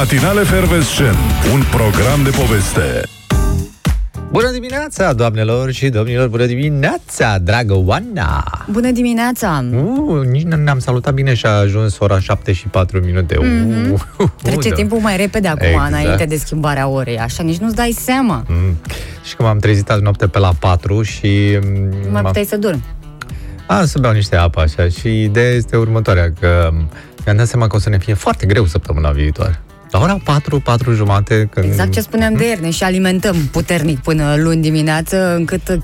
Matinale Fervescent, un program de poveste. Bună dimineața, doamnelor și domnilor! Bună dimineața, dragă Oana! Bună dimineața! Uh, nici nu ne-am salutat bine și a ajuns ora 7 și 4 minute. Mm-hmm. Uh, uh, Trece da. timpul mai repede acum, Exact. înainte de schimbarea orei, așa nici nu-ți dai seama. Mm. Și că m-am trezit azi noapte pe la 4 și... mm, Nu mai m-am- puteai să dormi. A, să beau niște apă așa și ideea este următoarea, că mi-am dat seama că o să ne fie foarte greu săptămâna viitoare. La ora 4, 4 jumate, când... Exact ce spuneam de ieri, ne și alimentăm puternic până luni dimineață, încât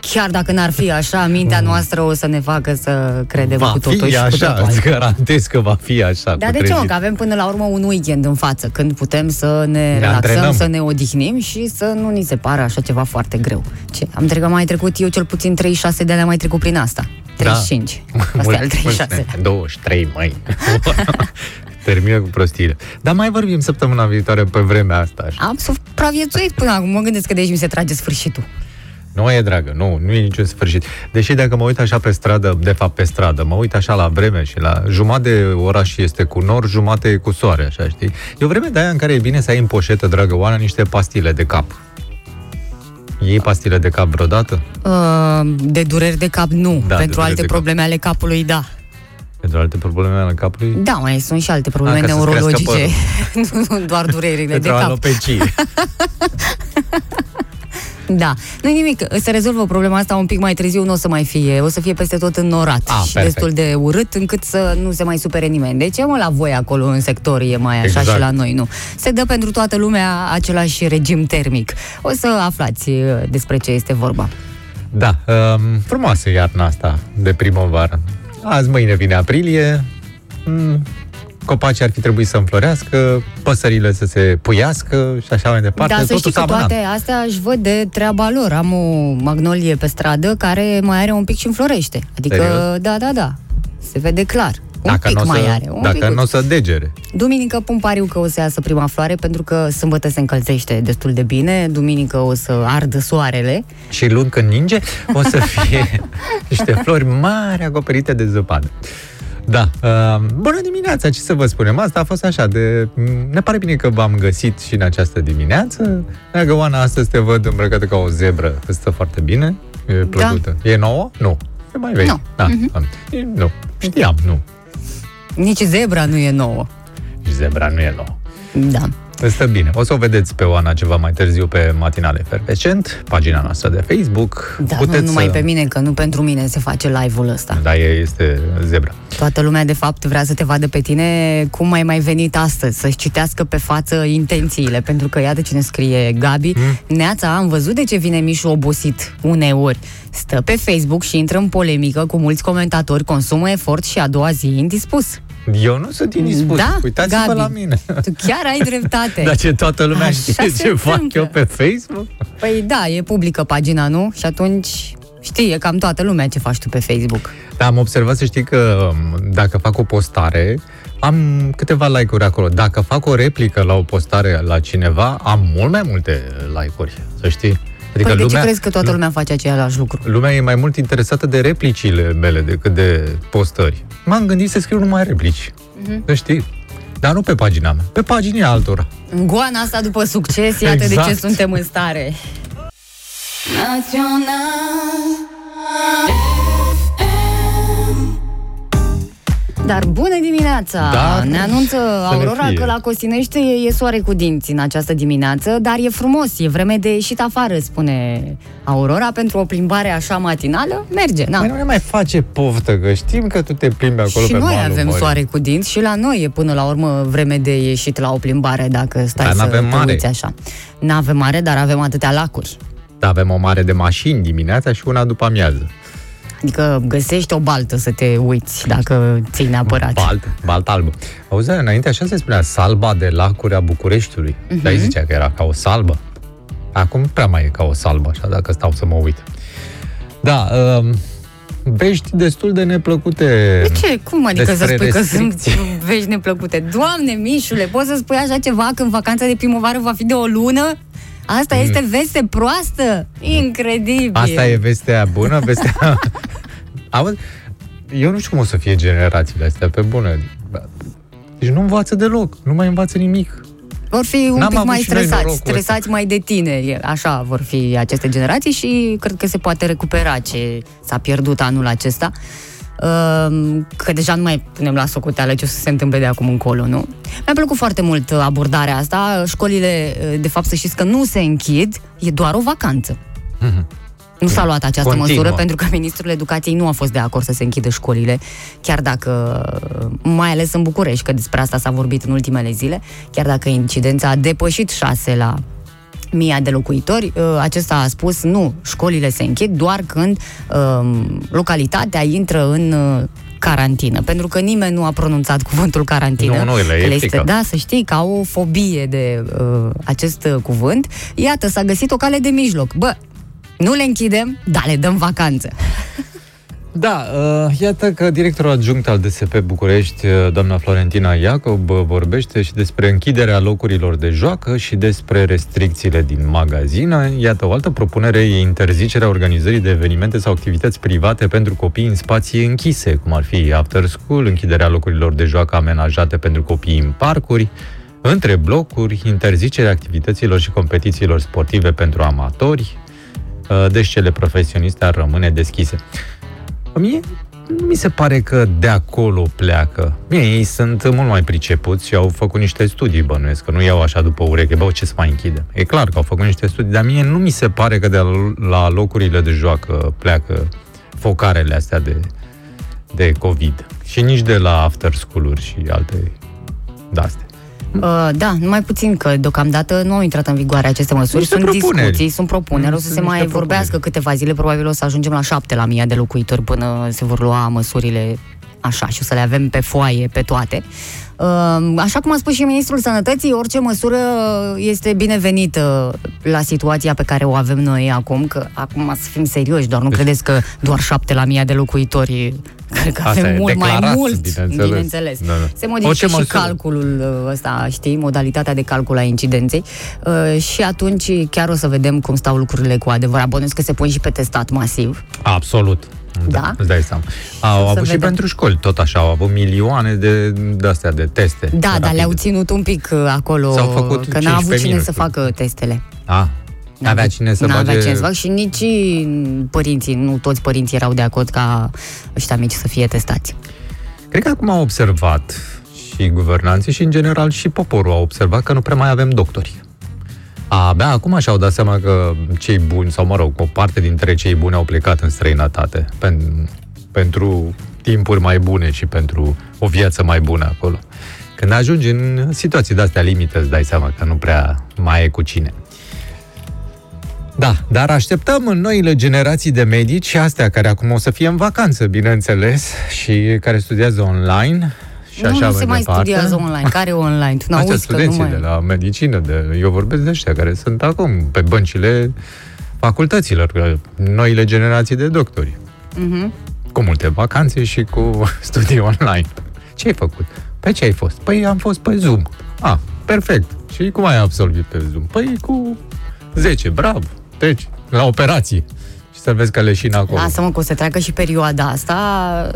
chiar dacă n-ar fi așa, mintea noastră o să ne facă să credem Mm. Va cu totul fi și cu așa, totul îți altfel. garantez că va fi așa. Dar cu de ce, mă? trezit. Că avem până la urmă un weekend în față, când putem să ne, Ne relaxăm, antrenăm. să ne odihnim și să nu ni se pară așa ceva foarte greu. Ce? Am trecut mai trecut eu cel puțin 36 de ani am mai trecut prin asta. 35. Asta e Mult- al 36 mulți- 23 mai. Termină cu prostiile. Dar mai vorbim săptămâna viitoare pe vremea asta. Așa. Am supraviețuit până acum, mă gândesc că de aici mi se trage sfârșitul. Nu e dragă, nu, nu e niciun sfârșit. Deși dacă mă uit așa pe stradă, de fapt pe stradă, mă uit așa la vreme și la jumătate de oraș este cu nor, jumătate e cu soare, așa, știi? E o vreme de aia în care e bine să ai în poșetă, dragă Oana, niște pastile de cap. Iei pastile de cap vreodată? Uh, de dureri de cap, nu. Da, de Pentru dureri alte de cap. probleme ale capului, da. Pentru alte probleme ale capului? Da, mai sunt și alte probleme Ah, ca să-ți neurologice. crească nu doar durerile Pentru de cap. alopecie. Da. nu nimic, se rezolvă problema asta un pic mai târziu, nu o să mai fie, o să fie peste tot înnorat Ah, și perfect. destul de urât încât să nu se mai supere nimeni. De ce mă la voi acolo în sector e mai așa Exact. și la noi nu? Se dă pentru toată lumea același regim termic. O să aflați uh, despre ce este vorba. Da, um, frumoasă iarna asta de primăvară. Azi, mâine vine aprilie, mm, copacii ar fi trebuit să înflorească, păsările să se puiască și așa mai departe. da, să Totul știi s-a că amânat. toate astea își văd de treaba lor. Am o magnolie pe stradă care mai are un pic și înflorește. Adică, Serios? da, da, da. Se vede clar. Un Dacă pic n-o mai să, are. Un dacă picuț. nu o să degere. Duminică pun pariu că o să iasă prima floare pentru că sâmbătă se încălzește destul de bine, duminică o să ardă soarele. Și luni când ninge, o să fie niște flori mari acoperite de zăpadă. Da, uh, bună dimineața, ce să vă spunem? Asta a fost așa de... Ne pare bine că v-am găsit și în această dimineață. Dacă Oana, astăzi te văd îmbrăcată ca o zebră, îți stă foarte bine, e plăcută. E nouă? Nu. E mai vechi. Nu. Da, da. E, nu. Știam, nu. Nici zebra nu e nouă. Și zebra nu e nouă. Da. Îți Stă bine. O să o vedeți pe Oana ceva mai târziu pe Matinale Fervescent, pagina noastră de Facebook. Da, nu numai pe mine, că nu pentru mine se face live-ul ăsta. Da, e, este zebra. Toată lumea, de fapt, vrea să te vadă pe tine cum ai mai venit astăzi, să-și citească pe față intențiile, pentru că iată cine scrie Gabi. Hmm? Neața, am văzut de ce vine Mișu obosit uneori. Stă pe Facebook și intră în polemică cu mulți comentatori, consumă efort și a doua zi indispus. Eu nu sunt indispus. Da, Uitați-vă Gabi. la mine. Tu chiar ai dreptate. Dar ce toată lumea Așa știe se ce fac întâmplă. eu pe Facebook? Păi da, e publică pagina, nu? Și atunci știe cam toată lumea ce faci tu pe Facebook. Da, am observat să știi că m, dacă fac o postare, am câteva like-uri acolo. Dacă fac o replică la o postare la cineva, am mult mai multe like-uri, să știi. Adică Păi de ce crezi că toată lumea face același lucru? lumea e mai mult interesată de replicile mele decât de postări. M-am gândit să scriu numai replici. Mhm. Să știi? Dar nu pe pagina mea, pe pagina altora. În goana asta după succes, iată de Exact. ce suntem în stare. Dar bună dimineața! Da, ne anunță să ne Aurora fie. că la Costinește e soare cu dinți în această dimineață, dar e frumos, e vreme de ieșit afară, spune Aurora, pentru o plimbare așa matinală, merge, na. Mai nu ne mai face poftă, că știm că tu te plimbi acolo și pe noi malul avem mării. soare cu dinți și la noi e până la urmă vreme de ieșit la o plimbare, dacă stai Dar să n-avem te mare. uiți așa. N-avem mare, dar avem atâtea lacuri. Da, avem o mare de mașini dimineața și una după amiază. Adică găsești o baltă să te uiți dacă ții neapărat. Balt, balt albă. Auzi, înainte așa se spunea, salba de lacuri a Bucureștiului. Uh-huh. Mhm. Dar îi zicea că era ca o salbă. Acum prea mai e ca o salbă, așa, dacă stau să mă uit. Da, um, vești destul de neplăcute. De ce? Cum adică să Despre spui că sunt restricții. vești neplăcute? Doamne, Mișule, poți să spui așa ceva când vacanța de primăvară va fi de o lună? Asta este veste proastă? Incredibil! Mm. Asta e vestea bună, vestea... Auzi, eu nu știu cum o să fie generațiile astea, pe bună. Deci nu învață deloc, nu mai învață nimic. Vor fi un N-am pic avut mai și noi stresați, norocul stresați mai de tine. E- Așa vor fi aceste generații și cred că se poate recupera ce s-a pierdut anul acesta. Ehm, Că deja nu mai punem la socoteală ce o să se întâmple de acum încolo, nu? Mi-a plăcut foarte mult uh, abordarea asta. Școlile, uh, de fapt, să știți că nu se închid, e doar o vacanță. Nu s-a luat această Continuă. măsură pentru că Ministrul Educației nu a fost de acord să se închidă școlile, chiar dacă, mai ales în București, că despre asta s-a vorbit în ultimele zile, chiar dacă incidența a depășit 6 la mii de locuitori, uh, acesta a spus nu, școlile se închid doar când um, localitatea intră în uh, carantină, pentru că nimeni nu a pronunțat cuvântul carantină. Nu, nu, le e Că le frică. da, să știi că au o fobie de uh, acest uh, cuvânt. Iată, s-a găsit o cale de mijloc. Bă, nu le închidem, dar le dăm vacanță. Da, uh, iată că directorul adjunct al DSP București, uh, doamna Florentina Iacob, uh, vorbește și despre închiderea locurilor de joacă și despre restricțiile din magazine. Iată, o altă propunere e interzicerea organizării de evenimente sau activități private pentru copii în spații închise, cum ar fi after school, închiderea locurilor de joacă amenajate pentru copii în parcuri, între blocuri, interzicerea activităților și competițiilor sportive pentru amatori, uh, deci cele profesioniste ar rămâne deschise. Mie nu mi se pare că de acolo pleacă. Bine, ei sunt mult mai pricepuți și au făcut niște studii, bănuiesc, că nu iau așa după ureche, bă, ce să mai închide. E clar că au făcut niște studii, dar mie nu mi se pare că de la locurile de joacă pleacă focarele astea de, de COVID. Și nici de la after school-uri și alte de-astea. Uh, da, numai puțin că deocamdată nu au intrat în vigoare aceste măsuri. Niște sunt propuneri. discuții, sunt propuneri. O să Sunt se mai niște vorbească propuneri. câteva zile, probabil o să ajungem la șapte la mii de locuitori până se vor lua măsurile așa și o să le avem pe foaie, pe toate. Uh, Așa cum a spus și Ministrul Sănătății, orice măsură este binevenită la situația pe care o avem noi acum, că acum să fim serioși, doar nu credeți că doar șapte la mie de locuitori Cred că Asta avem e, mult mai declarați, mult, bineînțeles. bineînțeles. Da, da. Se modifică Orice și măsură. calculul uh, ăsta, știi, modalitatea de calcul a incidenței uh, și atunci chiar o să vedem cum stau lucrurile cu adevărat. Bănuiesc că se pun și pe testat masiv. Absolut. Da? Îți dai seama. Au să avut și vedem. pentru școli, tot așa, au avut milioane de, de astea, de teste. Da, dar rapide. le-au ținut un pic uh, acolo, S-au făcut că n-a avut 15 cine să minute. facă testele. A, n-avea cine să N-avea bage... cine să facă și nici părinții, nu toți părinții erau de acord ca ăștia mici să fie testați. Cred că acum au observat și guvernanții și, în general, și poporul au observat că nu prea mai avem doctori. Abia acum și-au dat seama că cei buni, sau mă rog, o parte dintre cei buni au plecat în străinătate pen, pentru timpuri mai bune și pentru o viață mai bună acolo. Când ajungi în situații de-astea limite, îți dai seama că nu prea mai e cu cine. Da, dar așteptăm în noile generații de medici și astea care acum o să fie în vacanță, bineînțeles, și care studiază online și nu, așa nu se mai departe. studiază online. Care online? Tu Astea n-auzi că nu studenții mai... de la medicină, de, eu vorbesc de ăștia care sunt acum pe băncile facultăților, că noile generații de doctori, Mhm. cu multe vacanțe și cu studii online. Ce ai făcut? Pe ce ai fost? Păi am fost pe Zoom. Ah, perfect. Și cum ai absolvit pe Zoom? Păi cu 10, bravo. Deci, la operație. Și să vezi că leșin acolo. Lasă-mă că o să treacă și perioada asta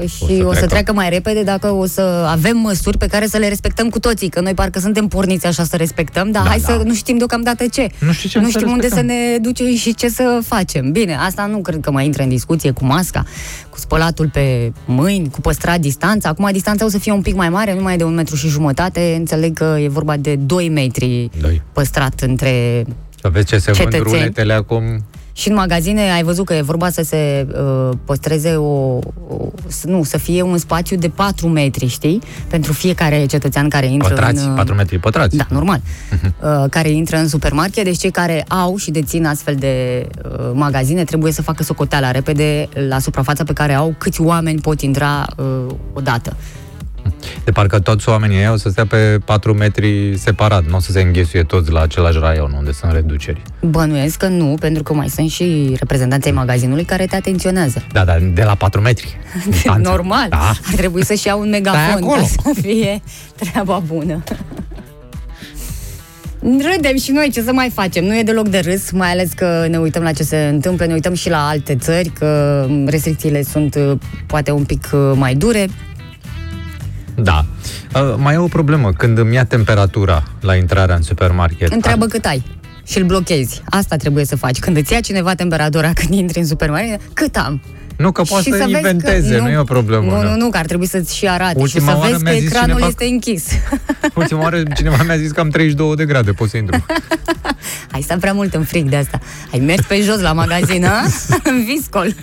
și o să, să o să treacă. treacă mai repede dacă o să avem măsuri pe care să le respectăm cu toții, că noi parcă suntem porniți așa să respectăm, dar Da, hai da. să nu știm deocamdată ce. Nu știu ce nu să știm unde să respectăm. ne ducem și ce să facem. Bine, asta nu cred că mai intră în discuție cu masca, cu spălatul pe mâini, cu păstrat distanța. Acum distanța o să fie un pic mai mare, nu mai e de un metru și jumătate. Înțeleg că e vorba de 2 metri Doi. păstrat între Să vezi ce se Cetățeni. vând runetele acum. Și în magazine ai văzut că e vorba să se uh, păstreze o, o... să- Nu, să fie un spațiu de 4 metri, știi? Pentru fiecare cetățean care intră Pătrați, în... uh, 4 metri pătrați. Da, normal. Uh, care intră în supermarket, deci cei care au și dețin astfel de uh, magazine trebuie să facă socoteala repede la suprafața pe care au câți oameni pot intra uh, odată. De parcă toți oamenii ăia o să stea pe 4 metri separat, nu o să se înghesuie toți la același raion unde sunt reduceri. Bănuiesc că nu, pentru că mai sunt și reprezentanții ai magazinului care te atenționează. Da, dar de la 4 metri. distanță. Normal. Da. Ar trebui să-și iau un megafon acolo. ca să fie treaba bună. Râdem și noi, ce să mai facem? Nu e deloc de râs, mai ales că ne uităm la ce se întâmplă, ne uităm și la alte țări, că restricțiile sunt uh, poate un pic uh, mai dure. Da. Uh, mai e o problemă. Când îmi ia temperatura la intrarea în supermarket... Întreabă cât ai și îl blochezi. Asta trebuie să faci. Când îți ia cineva temperatura când intri în supermarket, cât am? Nu, că poate Și să vezi că- inventeze, nu, e o problemă. Nu, da. nu, nu, că ar trebui să-ți și arate Ultima și să oară vezi că mi-a zis ecranul cineva este închis. Ultima oară cineva mi-a zis că am 32 de grade, pot să intru. Ai stat prea mult în frig de asta. Ai mers pe jos la magazin, a? în viscol.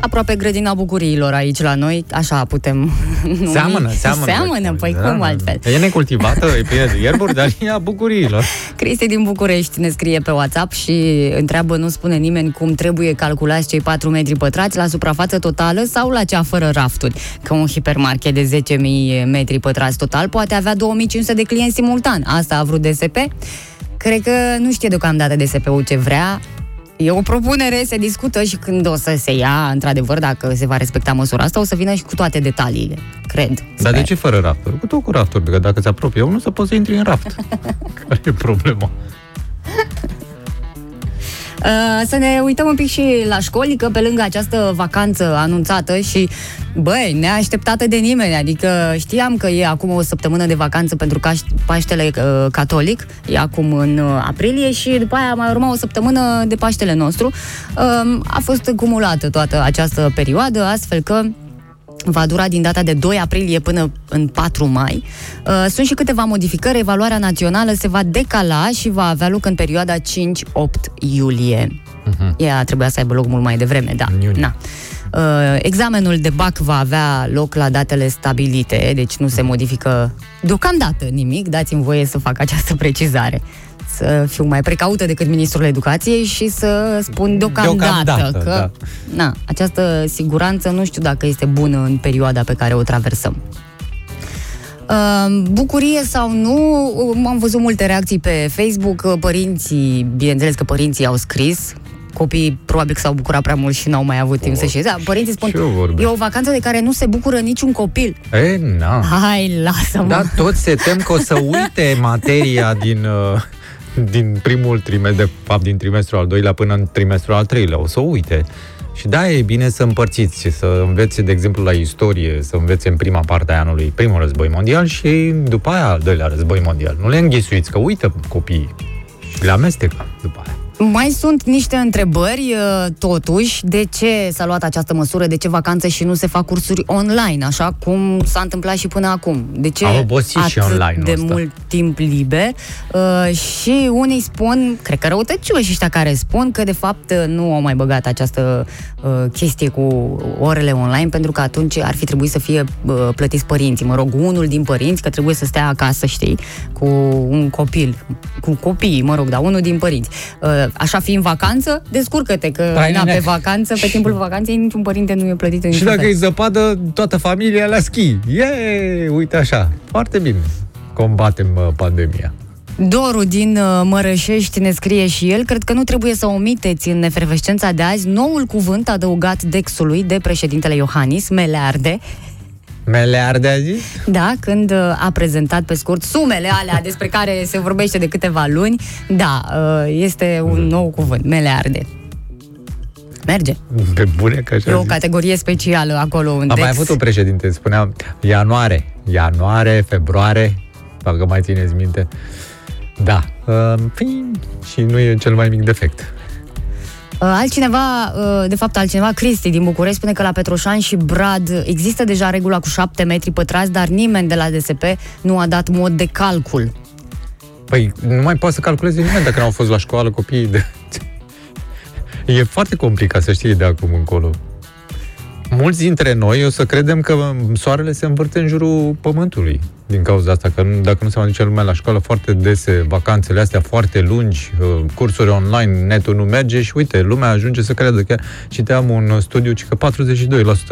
Aproape grădina bucuriilor aici la noi, așa putem numi. Seamănă, seamănă. Seamănă, păi Da, cum da. altfel? E necultivată, e plină de ierburi, dar e a bucuriilor. Cristi din București ne scrie pe WhatsApp și întreabă, nu spune nimeni cum trebuie calculați cei 4 metri pătrați la suprafață totală sau la cea fără rafturi. Că un hipermarket de 10.000 metri pătrați total poate avea 2500 de clienți simultan. Asta a vrut DSP? Cred că nu știe deocamdată DSP-ul ce vrea. E o propunere, se discută și când o să se ia, într-adevăr, dacă se va respecta măsura asta, o să vină și cu toate detaliile. Cred. Dar sper. de ce fără rafturi? Cu tot cu rafturi, că dacă ți apropie unul, să poți să intri în raft. Care e problema? Uh, să ne uităm un pic și la școli, că pe lângă această vacanță anunțată și, băi, neașteptată de nimeni, adică știam că e acum o săptămână de vacanță pentru Caș- Paștele uh, Catolic, e acum în uh, aprilie și după aia mai urma o săptămână de Paștele nostru. Uh, a fost cumulată toată această perioadă, astfel că va dura din data de 2 aprilie până în 4 mai. Uh, Sunt și câteva modificări. Evaluarea națională se va decala și va avea loc în perioada 5-8 iulie. Ea trebuia să aibă loc mult mai devreme, da. În iunie. Na. Uh, Examenul de BAC va avea loc la datele stabilite, deci nu se modifică deocamdată nimic. Dați-mi voie să fac această precizare. Să fiu mai precaută decât Ministrul Educației și să spun deocamdată, Deocamdată, că da. na, această siguranță nu știu dacă este bună în perioada pe care o traversăm. Uh, Bucurie sau nu, uh, am văzut multe reacții pe Facebook, uh, părinții, bineînțeles că părinții au scris, copiii probabil că s-au bucurat prea mult și n-au mai avut timp să șeze. Da, părinții spun, Și eu vorbesc. e o vacanță de care nu se bucură niciun copil. E, na. Hai, lasă-mă! Da, toți se tem că o să uite materia din, uh, din primul trimestru, de fapt din trimestrul al doilea până în trimestrul al treilea. O să uite. Și da, e bine să împărțiți, să învețe, de exemplu, la istorie, să învețe în prima parte a anului primul război mondial și după aia al doilea război mondial. Nu le înghisuiți, că uită copiii și le amestecă după aia. Mai sunt niște întrebări, uh, totuși, de ce s-a luat această măsură, de ce vacanțe și nu se fac cursuri online, așa cum s-a întâmplat și până acum? De ce Am obosit atât și online-ul de ăsta. mult timp liber? Uh, și unii spun, cred că răutăcioși ăștia care spun că de fapt nu au mai băgat această uh, chestie cu orele online pentru că atunci ar fi trebuit să fie uh, plătiți părinții. Mă rog, unul din părinți, că trebuie să stea acasă, știi, cu un copil, cu copiii, mă rog, dar unul din părinți. Uh, așa fi în vacanță, descurcă-te că Hai, na, nene. pe vacanță, pe timpul vacanței, niciun părinte nu e plătit în Și niciun dacă fel. e zăpadă, toată familia la schi. Ie, uite așa. Foarte bine. Combatem uh, pandemia. Doru din uh, Mărășești ne scrie și el, cred că nu trebuie să omiteți în efervescența de azi noul cuvânt adăugat Dexului de președintele Iohannis, melearde, Melearde a zis? da, când uh, a prezentat pe scurt sumele alea despre care se vorbește de câteva luni, da, uh, este un nou cuvânt, melearde. Merge. Pe bune că așa E o zis. categorie specială acolo, un Am mai Dex. avut un președinte, spunea ianuare, ianuare, februarie, dacă mai țineți minte. Da, uh, fin, și nu e cel mai mic defect. Uh, Altcineva, uh, de fapt altcineva, Cristi din București, spune că la Petroșani și Brad există deja regula cu 7 metri pătrați, dar nimeni de la DSP nu a dat mod de calcul. Păi nu mai poate să calculeze nimeni dacă nu au fost la școală copiii de... E foarte complicat să știi de acum încolo. Mulți dintre noi o să credem că soarele se învârte în jurul pământului din cauza asta, că nu, dacă nu se mai duce lumea la școală foarte dese, vacanțele astea foarte lungi, uh, cursuri online, netul nu merge și uite, lumea ajunge să creadă că citeam un studiu ci că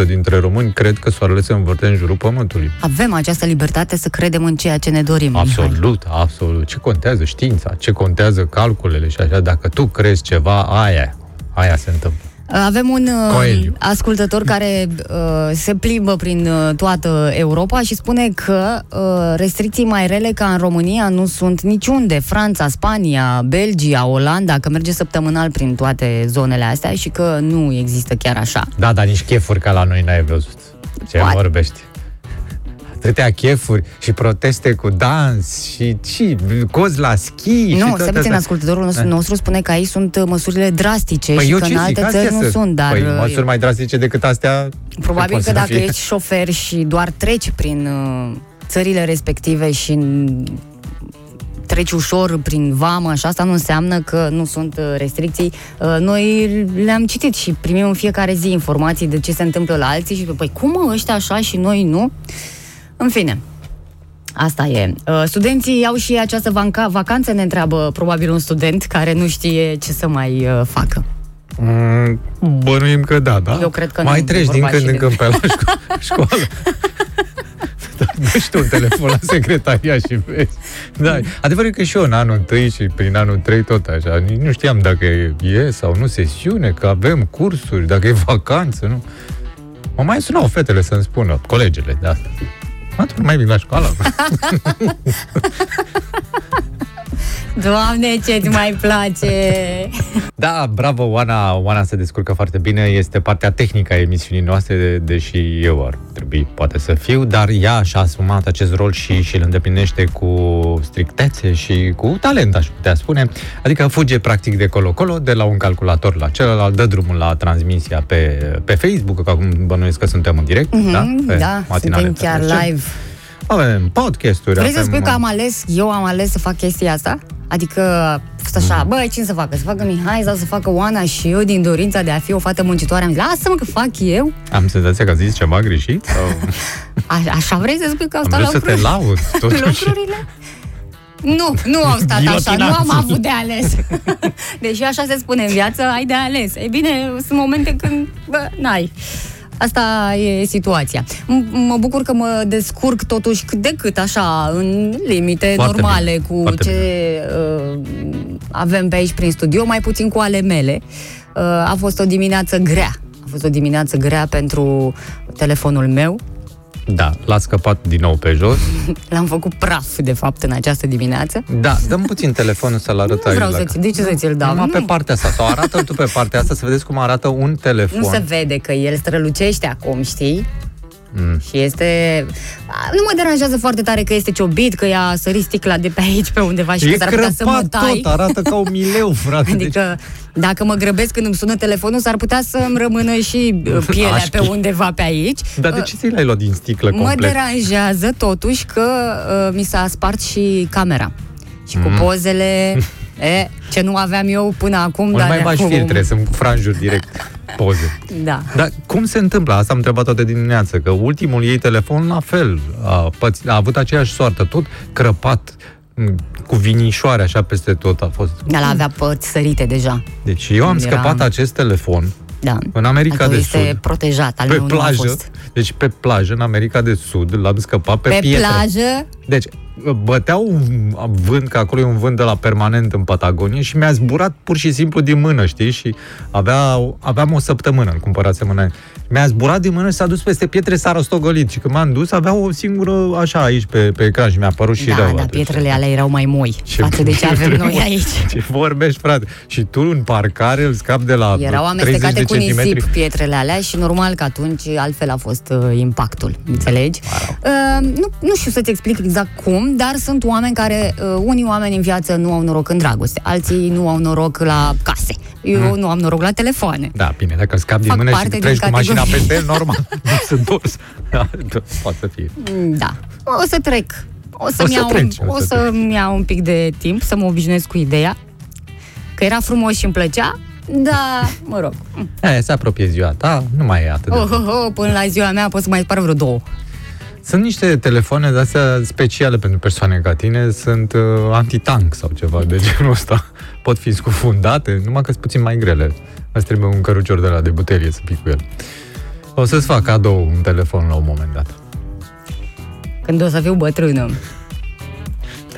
42% dintre români cred că soarele se învârte în jurul pământului. Avem această libertate să credem în ceea ce ne dorim. Mihai. Absolut, absolut. Ce contează știința? Ce contează calculele și așa? Dacă tu crezi ceva, aia, aia se întâmplă. Avem un uh, Coeliu. ascultător care uh, se plimbă prin uh, toată Europa și spune că uh, restricții mai rele ca în România nu sunt niciunde. Franța, Spania, Belgia, Olanda, că merge săptămânal prin toate zonele astea și că nu există chiar așa. Da, dar nici chefuri ca la noi n-ai văzut. Ce Poate. vorbești? Atâtea chefuri și proteste cu dans și și cozi la schi și Nu, toate să puțin, astea. ascultătorul nostru, Da. nostru spune că aici sunt uh, măsurile drastice Păi și eu că ce în zic? alte Astea țări nu sunt. sunt, dar Păi uh, măsuri mai drastice decât astea probabil pot că să dacă fie. ești șofer și doar treci prin uh, țările respective și în- treci ușor prin vamă și asta nu înseamnă că nu sunt uh, restricții. Uh, Noi le-am citit și primim în fiecare zi informații de ce se întâmplă la alții și păi cum mă, ăștia așa și noi nu? În fine, Asta e. Uh, Studenții au și această vanca- vacanță, ne întreabă probabil un student care nu știe ce să mai uh, facă. Mm, Bănuim că da, da? Eu cred că Mai nu, treci din vorba când și în de- când pe la șco- școală. Da, Dă și tu un telefon la secretaria și vezi. Da, adevărul e că și eu în anul 1 și prin anul 3 tot așa, nici nu știam dacă e sau nu sesiune, că avem cursuri, dacă e vacanță, nu. Mă mai sunau fetele să-mi spună, colegele de asta. Mă, tu nu mai vin la școală? Doamne, ce-ți mai place! Da, bravo, Oana. Oana se descurcă foarte bine. Este partea tehnică a emisiunii noastre, de- deși eu ar trebui, poate să fiu, dar ea și-a asumat acest rol și, și îl îndeplinește cu strictețe și cu talent, aș putea spune. Adică fuge practic de colo-colo, de la un calculator la celălalt, dă drumul la transmisia pe, pe Facebook, că acum bănuiesc că suntem în direct, da? Mhm, Pe da, Matinale suntem chiar FMC. live. Avem podcasturi. Vrei să avem, spui că am ales, eu am ales să fac chestia asta? Adică a fost așa, Mm. băi, cine să facă? Să facă Mihai sau să facă Oana și eu din dorința de a fi o fată muncitoare am zis, lasă-mă că fac eu. Am senzația că a zis ceva greșit? Sau... A, așa vrei să spui că au Am stat vrut să te lucrurile? laud, totuși. lucrurile? Nu, nu au stat așa, nu Ghilotinați. am avut de ales. Deși așa se spune în viață, ai de ales. Ei bine, sunt momente când, bă, n-ai. Asta e situația. M- mă bucur că mă descurc totuși cât de cât așa, în limite Foarte normale bine, cu foarte ce uh, avem pe aici prin studio, mai puțin cu ale mele. Uh, a fost o dimineață grea. A fost o dimineață grea pentru telefonul meu. Da, l-a scăpat din nou pe jos. L-am făcut praf, de fapt, în această dimineață. Da, dăm puțin telefonul să-l arăt Nu aici. vreau la să-ți... cap. De ce să ți-l dau? Numai Nu. pe partea asta. Sau arată tu pe partea asta să vedeți cum arată un telefon. Nu se vede că el strălucește acum, știi? Mm. Și este... A, Nu mă deranjează foarte tare că este ciobit, că i-a sărit sticla de pe aici, pe undeva și e că s-ar putea să mă crăpat tai. tot, arată ca un mileu, frate. Deci, Adică dacă mă grăbesc când îmi sună telefonul, s-ar putea să-mi rămână și uh, pielea Aș pe fi. undeva pe aici. dar de Uh, ce ți l-ai luat din sticlă Mă complet? deranjează totuși că uh, mi s-a spart și camera. Și cu Mm. pozele, e, ce nu aveam eu până acum. Ori dar mai bagi acum- filtre, sunt franjuri direct, poze. Da. Dar cum se întâmplă? Asta am întrebat toată dimineața, că ultimul ei telefon la fel a, păț- a avut aceeași soartă, tot crăpat, m, cu vinișoare așa peste tot a fost. Dar avea părți sărite deja. Deci eu am Era- scăpat acest telefon Da. în America Al tău de este Sud. protejat, al pe meu nu a plajă, fost. deci pe plajă, în America de Sud, l-am scăpat pe, Pe pietre. plajă, Deci, băteau un vânt, că acolo e un vânt de la permanent în Patagonie și mi-a zburat pur și simplu din mână, știi? Și avea, aveam o săptămână, îl cumpărasem în Mi-a zburat din mână și s-a dus peste pietre, s-a rostogolit. Și când m-am dus, avea o singură, așa, aici pe, pe ecran și mi-a părut și da, rău. dar atunci. pietrele alea erau mai moi Ce față de ce avem pietre, noi mă? aici. Ce vorbești, frate? Și tu în parcare îl scapi de la Erau 30 amestecate de cu centimetri. nisip pietrele alea și normal că atunci altfel a fost uh, impactul, înțelegi? Uh, nu, nu știu să-ți explic exact cum, dar sunt oameni care, uh, unii oameni în viață nu au noroc în dragoste, alții nu au noroc la case, eu nu am noroc la telefoane. Da, bine, dacă îl scapi din Fac mână și parte din treci cu mașina categorie. peste el, normal. nu sunt dos. Da, da, poate să fie. Mm, Da, o să trec. O să-mi să iau, treci, un, o o să să-mi iau un pic de timp să mă obișnuiesc cu ideea că era frumos și îmi plăcea, dar, mă rog, E, se apropie ziua ta, nu mai e atât de oh, oh, oh, până la ziua mea pot să mai spar vreo două. Sunt niște telefoane de astea speciale pentru persoane ca tine, sunt uh, antitank sau ceva de genul ăsta. Pot fi scufundate, numai că sunt puțin mai grele. Îți trebuie un cărucior de la de butelie să pii cu el. O să-ți fac cadou un telefon la un moment dat. Când o să fiu bătrână.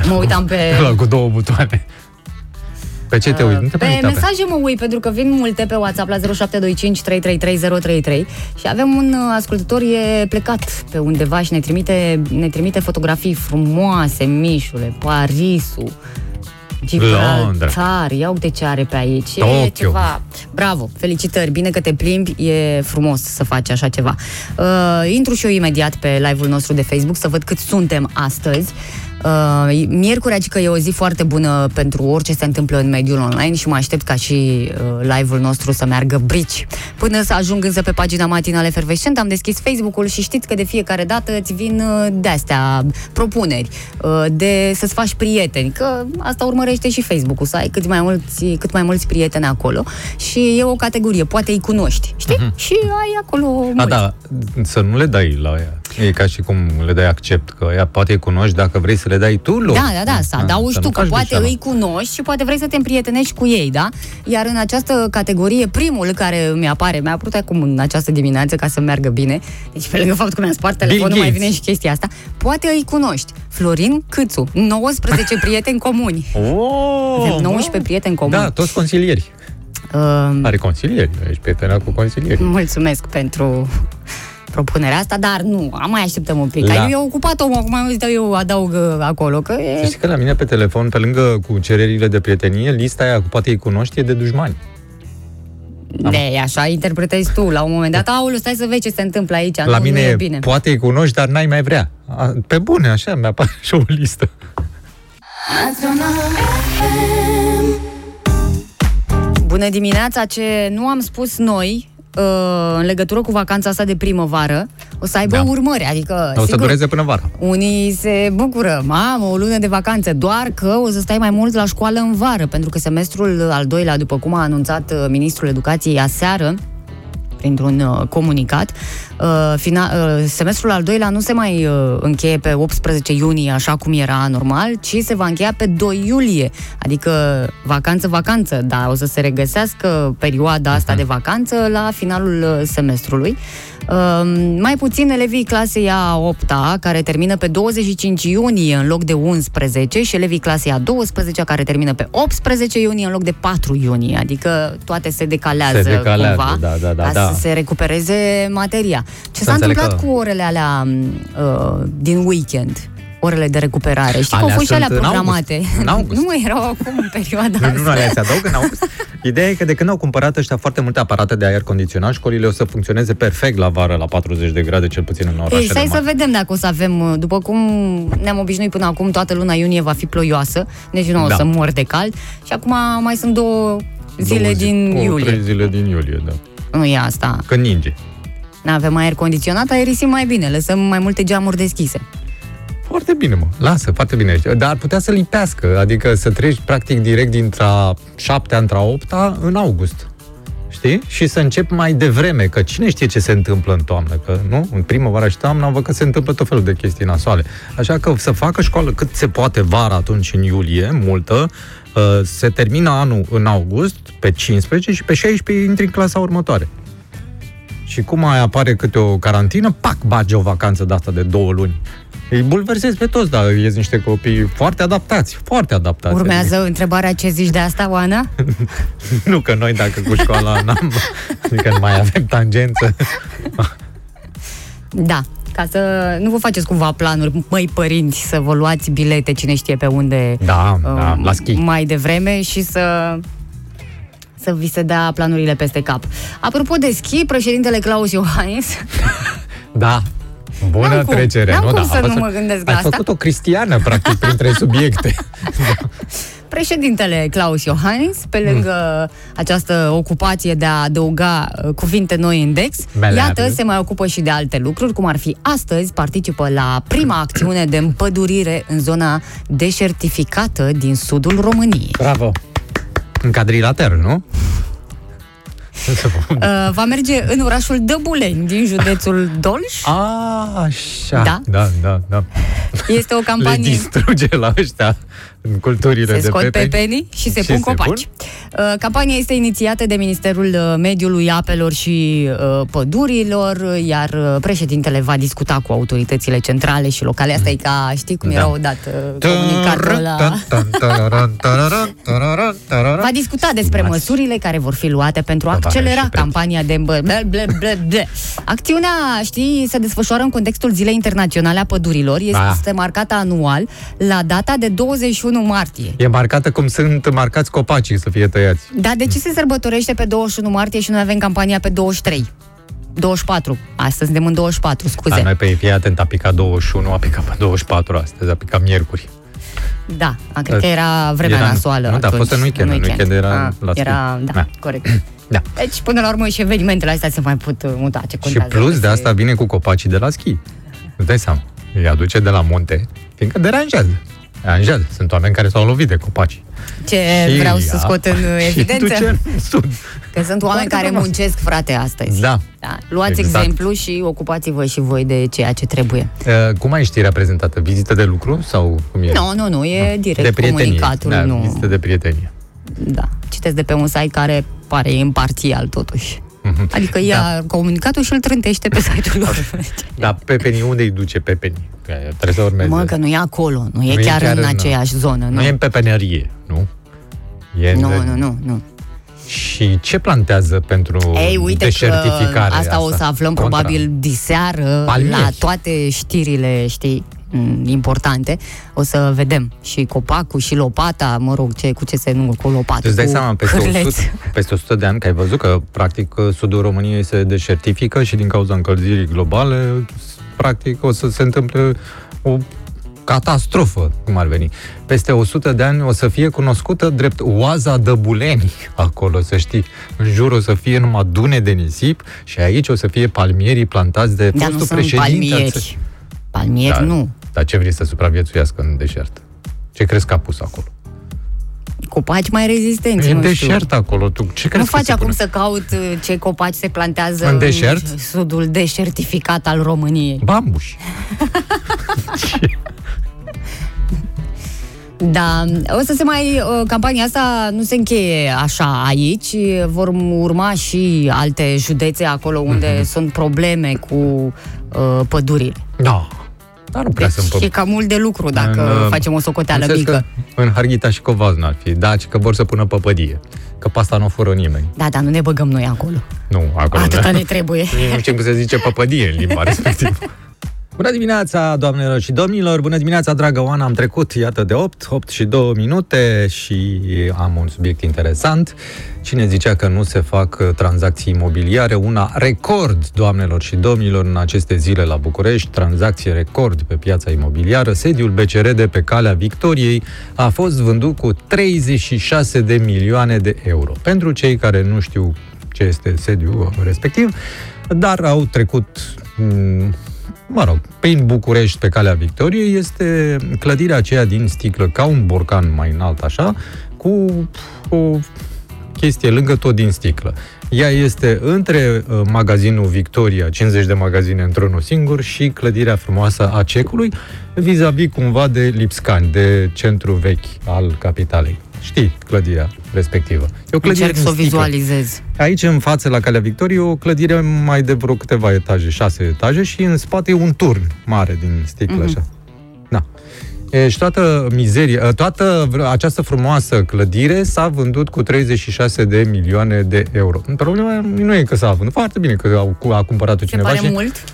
Mă uitam pe... Ăla cu două butoane. Pe ce te uiți? Nu te mai Pe uita pe... mesaje mă uit, pentru că vin multe pe WhatsApp la 0725 333 și avem un uh, ascultător e plecat pe undeva și ne trimite, ne trimite fotografii frumoase, Mișule, Parisul. Gibraltar, ia uite ce are pe aici. E Tokyo. ceva. Bravo, felicitări, bine că te plimbi, e frumos să faci așa ceva. Uh, intru și eu imediat pe live-ul nostru de Facebook să văd cât suntem astăzi. Uh, miercuri, adică e o zi foarte bună pentru orice se întâmplă în mediul online și mă aștept ca și uh, live-ul nostru să meargă brici. Până să ajung însă pe pagina matinale Efervescent, am deschis Facebook-ul și știți că de fiecare dată îți vin uh, de-astea propuneri uh, de să-ți faci prieteni, că asta urmărește și Facebook-ul, să ai cât mai mulți, cât mai mulți prieteni acolo și e o categorie, poate îi cunoști, știi? Uh-huh. Și ai acolo A, mulți. da, să nu le dai la ea. E ca și cum le dai accept, că ea poate îi cunoști dacă vrei să le dai tu loc. Da, da, da, să adaugi să tu, nu că faci poate greșeala. îi cunoști și poate vrei să te împrietenești cu ei, da? Iar în această categorie, primul care mi apare, mi-a apărut acum în această dimineață ca să meargă bine, deci pe lângă faptul că mi-a spart telefonul, mai Gates. vine și chestia asta, poate îi cunoști. Florin Câțu, 19 prieteni comuni. Oh, Avem 19 oh. prieteni comuni. Da, toți consilieri. Uh, Are consilieri, ești prietena cu consilieri. mulțumesc pentru propunerea asta, dar nu, mai așteptăm un pic. La- La... Eu ocupat omul, acum am zis, eu adaug uh, acolo, că e... Să știi că la mine pe telefon, pe lângă cu cererile de prietenie, lista aia cu poate îi cunoști e de dușmani. De, așa interpretezi tu. La un moment dat, aulu, stai să vezi ce se întâmplă aici. la nu, mine nu e e bine. poate îi cunoști, dar n-ai mai vrea. A, pe bune, așa, mi-apare și o listă. Bună dimineața, ce nu am spus noi uh, în legătură cu vacanța asta de primăvară, o să aibă Da. urmări, adică O să sigur, dureze până vara. Unii se bucură, mamă, o lună de vacanță, doar că o să stai mai mult la școală în vară, pentru că semestrul al doilea, după cum a anunțat uh, Ministrul Educației aseară, printr-un uh, comunicat. Uh, fina, uh, semestrul al doilea nu se mai uh, încheie pe 18 iunie, așa cum era normal, ci se va încheia pe 2 iulie, adică vacanță-vacanță, dar o să se regăsească perioada asta de vacanță la finalul uh, semestrului. Uh, mai puțin elevii clasei a 8 care termină pe 25 iunie în loc de 11 și elevii clasei a 12 care termină pe 18 iunie în loc de 4 iunie, adică toate se decalează, Se decalează, cumva da, da, da, ca da. Să se recupereze materia. Ce Să s-a înțeleg întâmplat că- cu orele alea uh, din weekend? Orele de recuperare. Știi că au Alea fost și alea sunt în programate. august. În august. nu mai erau acum în perioada Nu, nu, nu, asta. alea se adaugă în august. Ideea e că de când au cumpărat ăștia foarte multe aparate de aer condiționat, școlile o să funcționeze perfect la vară, la 40 de grade, cel puțin în orașele Ei, stai mari. să vedem dacă o să avem, uh, după cum ne-am obișnuit până acum, toată luna iunie va fi ploioasă, deci nu o Da. să mor de cald. Și acum mai sunt două zile Două zi- din două, iulie. Trei zile din iulie, da. Nu e asta. Că ninge. Nu avem aer condiționat, aerisim mai bine, lăsăm mai multe geamuri deschise. Foarte bine, mă. Lasă, foarte bine. Dar ar putea să lipească, adică să treci practic direct dintre șaptea între a opta în august. Știi? Și să încep mai devreme, că cine știe ce se întâmplă în toamnă, că nu? În primăvară și toamnă am văzut că se întâmplă tot felul de chestii nasoale. Așa că să facă școală cât se poate vara atunci în iulie, multă, uh, se termină anul în august, pe 15 și pe 16 intri în clasa următoare. Și cum mai apare câte o carantină, pac, bage o vacanță de asta de două luni. Îi bulversezi pe toți, dar ies niște copii foarte adaptați, foarte adaptați. Urmează întrebarea ce zici de asta, Oana? Nu că noi, dacă cu școala n-am, adică nu mai avem tangență. Da, ca să nu vă faceți cumva planuri, măi părinți, să vă luați bilete, cine știe pe unde Da, uh, da, la schi. mai devreme și să să vi se dea planurile peste cap. Apropo de schi, președintele Claus Iohannis Da. Bună N-am cum, trecere, n-am nu? cum da, să a nu fost- mă gândesc la Ai asta. făcut o cristiană, practic, printre subiecte. Președintele Claus Iohannis, pe lângă această ocupație de a adăuga uh, cuvinte noi în index, Meleagă. iată, se mai ocupă și de alte lucruri, cum ar fi astăzi participă la prima acțiune de împădurire în zona deșertificată din sudul României. Bravo. În cadrilater, nu? Uh, va merge în orașul Dăbuleni, din județul Dolj. A, așa. Da? Da, da, da. Este o Le campanie... distruge la ăștia în culturile Se de scot pepeni. pepenii și se Și pun se copaci. Uh, Campania este inițiată de Ministerul uh, Mediului, Apelor și uh, Pădurilor, iar uh, președintele va discuta cu autoritățile centrale și locale. Asta e ca, știi cum Da. era odată comunicatul la... Va discuta despre Mați. măsurile care vor fi luate pentru a Va accelera și preț. campania de ble, ble, ble, ble. Acțiunea, știi, se desfășoară în contextul Zilei Internaționale a Pădurilor. Este Ah. marcată anual la data de 21 martie. E marcată cum sunt marcați copacii să fie tăiați. Dar de ce se sărbătorește pe 21 martie și noi avem campania pe 23? 24. Astăzi suntem în 24, scuze. Da, noi pe fii atent, a picat 21, a picat pe 24 astăzi, a picat miercuri. Da, a, cred că era vremea Era- nasoală nu, da, a atunci, fost în weekend, în weekend era Ah, la era, schimb. da, Da. corect. Da. Deci, până la urmă, și evenimentele astea se mai pot uh, muta. Ce Și contează? plus de Se- asta vine cu copacii de la schi. Îți dai seama. Îi aduce de la munte, fiindcă deranjează. Deranjează. Sunt oameni care s-au lovit de copaci. Ce Și vreau să ea- scot în uh, și evidență? duce în sud. Că sunt oameni Foarte care frumos. muncesc, frate, astăzi. Da. da. Luați Exact. exemplu și ocupați-vă și voi de ceea ce trebuie. Uh, cum ai știrea prezentată? Vizită de lucru sau cum e? Nu, nu, nu, e direct de prietenie. comunicatul. Da, nu. vizită de prietenie. Da. Citesc de pe un site care pare imparțial, totuși. Mhm. Adică ia comunicatul și îl trântește pe site-ul lor. Dar Pepeni, unde îi duce Pepeni? Că Trebuie să urmeze. Mă, că nu e acolo, nu e Nu e chiar, chiar în în- aceeași zonă. Nu Nu, e în pepenerie, nu? E în- nu, nu, nu. nu. Și ce plantează pentru Ei, uite că deșertificare asta, o să aflăm Contra. probabil diseară Palmieri. la toate știrile, știi, m, importante. O să vedem și copacul și lopata, mă rog, ce, cu ce se nu, cu lopată, Îți dai cu seama, peste cârleț. 100, peste 100 de ani, că ai văzut că, practic, sudul României se deșertifică și din cauza încălzirii globale, practic, o să se întâmple o catastrofă, cum ar veni. Peste 100 de ani o să fie cunoscută drept oaza Dăbuleni acolo, să știi. În jur o să fie numai dune de nisip și aici o să fie palmierii plantați de Dar nu fostul sunt președinte. al palmieri. țării. Palmieri Da. nu. Dar ce vrei să supraviețuiască în deșert? Ce crezi că a pus acolo? Copaci mai rezistenți, E nu deșert știu. acolo. Tu ce crezi Nu că faci se acum pune? să caut uh, ce copaci se plantează În deșert? sudul deșertificat al României. Bambuși. Da, o să se mai, uh, campania asta nu se încheie așa aici, vor urma și alte județe acolo unde Mhm. sunt probleme cu uh, pădurile. Da. Dar nu prea Deci sunt e pe... cam mult de lucru dacă În, uh, facem o socoteală Înțeles mică. Că în Harghita și Covaz n-ar fi. Da, ci că vor să pună păpădie. Că pe asta nu o fură nimeni. Da, dar nu ne băgăm noi acolo. Nu, acolo. Atâta ne trebuie. Nici nu știu cum se zice păpădie în limba respectivă. Bună dimineața, doamnelor și domnilor! Bună dimineața, dragă Oana! Am trecut, iată, de 8, 8 și 2 minute și am un subiect interesant. Cine zicea că nu se fac uh, tranzacții imobiliare? Una record, doamnelor și domnilor, în aceste zile la București, tranzacție record pe piața imobiliară. Sediul BCR de pe Calea Victoriei a fost vândut cu 36 de milioane de euro. Pentru cei care nu știu ce este sediul respectiv, dar au trecut m, mă rog, prin București, pe calea Victoriei, este clădirea aceea din sticlă, ca un borcan mai înalt așa, cu o chestie lângă tot din sticlă. Ea este între uh, magazinul Victoria, 50 de magazine într-unul singur, și clădirea frumoasă a Cecului, vis-a-vis cumva de Lipscani, de centru vechi al capitalei. Știi clădirea respectivă. E o clădire Încerc să o din sticlă. vizualizez. Aici, în față, la Calea Victoriei, o clădire mai de vreo câteva etaje, șase etaje, și în spate e un turn mare din sticlă, Mhm. așa. Da. E, și toată mizeria, toată vr- această frumoasă clădire s-a vândut cu 36 de milioane de euro. Problema nu e că s-a vândut, foarte bine că au, a cumpărat-o Se cineva pare și mult?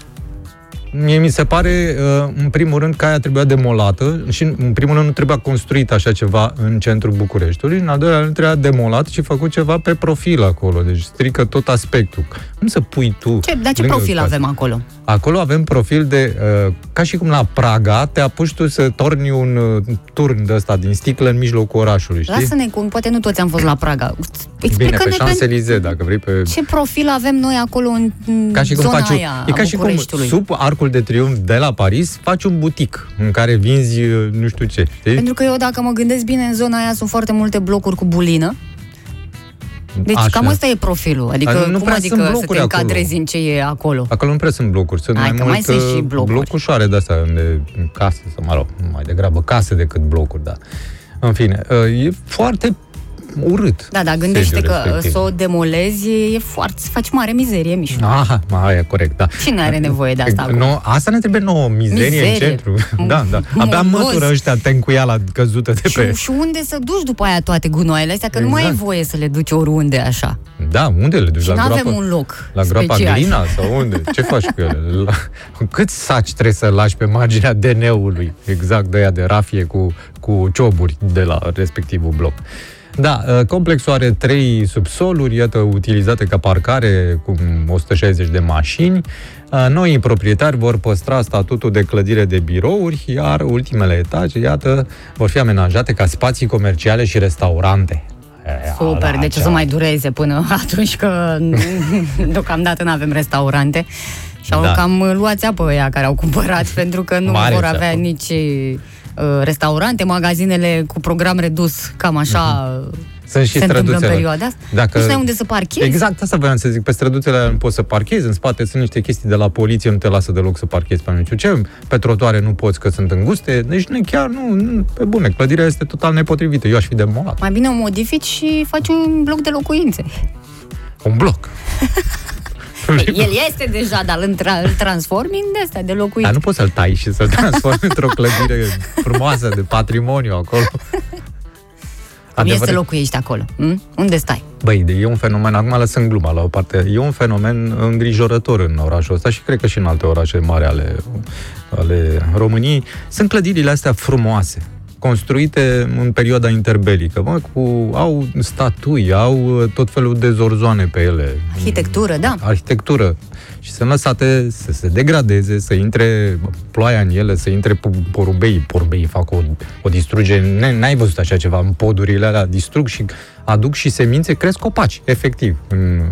Mie mi se pare, uh, în primul rând, că aia trebuia demolată și, în primul rând, nu trebuia construit așa ceva în centrul Bucureștiului, în al doilea rând, trebuia demolat și făcut ceva pe profil acolo, deci strică tot aspectul. Cum să pui tu... Ce, dar ce lângă profil spațiu? avem acolo? Acolo avem profil de, uh, ca și cum la Praga, te apuci tu să torni un uh, turn de ăsta din sticlă în mijlocul orașului, știi? Lasă-ne cum, poate nu toți am fost la Praga. Bine, Explică-ne pe pe Champs-Élysées, dacă vrei, pe... ce profil avem noi acolo în în Ca și cum zona faci un, aia e ca a și cum Bucureștiului? sub Arcul de Triunf de la Paris faci un butic în care vinzi uh, nu știu ce, știi? Pentru că eu, dacă mă gândesc bine, în zona aia sunt foarte multe blocuri cu bulină. Deci Așa. cam ăsta e profilul. Adică Dar nu cum prea adică sunt să blocuri te acolo. încadrezi în ce e acolo? Acolo nu prea sunt blocuri, sunt Hai, mai că mult mai sunt uh, și blocuri. blocușoare de astea, unde în case, sau mă rog, mai degrabă case decât blocuri, da. În fine, uh, e foarte urât. Da, dar gândește sediul că respectiv. să o demolezi e foarte, să faci mare mizerie, Mișu. Aha, aia e corect, da. Cine are nevoie de asta acum? No, asta ne trebuie nouă, mizerie, Mizerie. în centru. Da, da. Abia Moroz. mătură ăștia tencuiala căzută de pe... Și, și unde să duci după aia toate gunoaiele astea? Că nu mai ai Exact. voie să le duci oriunde așa. Da, unde le duci? Și la nu avem groapă? un loc La groapa special. Glina sau unde? Ce faci cu ele? La... Câți saci trebuie să lași pe marginea DN-ului? Exact de aia de rafie cu, cu cioburi de la respectivul bloc. Da, uh, complexul are trei subsoluri, iată, utilizate ca parcare cu 160 de mașini. Uh, Noii proprietari vor păstra statutul de clădire de birouri, iar ultimele etaje, iată, vor fi amenajate ca spații comerciale și restaurante. E, Super, ala, deci o cea- să mai dureze până atunci că deocamdată nu avem restaurante. Și au Da. cam luați apă ăia care au cumpărat pentru că nu Mare vor țeapă. avea nici uh, restaurante, magazinele cu program redus, cam așa Sunt și se întâmplă în străduțele. perioada asta. Dacă... Nu știu unde să parchezi. Exact asta voiam să zic. Pe străduțele alea nu poți să parchezi, în spate sunt niște chestii de la poliție, nu te lasă deloc să parchezi pe nu știu ce, pe trotuare nu poți că sunt înguste, deci nu, chiar nu, nu, pe bune, clădirea este total nepotrivită, eu aș fi demolat. Mai bine o modifici și faci un bloc de locuințe. Un bloc. El este deja, dar îl, tra- îl transformi în de astea de locuințe. Dar nu poți să-l tai și să-l transformi într-o clădire frumoasă de patrimoniu acolo. Cum e să Adevărat- locuiești acolo? Hm? Unde stai? Băi, de- e un fenomen, acum lăsând gluma la o parte, e un fenomen îngrijorător în orașul ăsta și cred că și în alte orașe mari ale, ale României. Sunt clădirile astea frumoase, construite în perioada interbelică, mă, cu, au statui, au uh, tot felul de zorzoane pe ele. Arhitectură, da. Arhitectură. Și sunt lăsate să se degradeze, să intre ploaia în ele, să intre pu- porumbei. Porumbeii fac o, o distrugere. N- N-ai văzut așa ceva în podurile alea, distrug și aduc și semințe, cresc copaci, efectiv, în,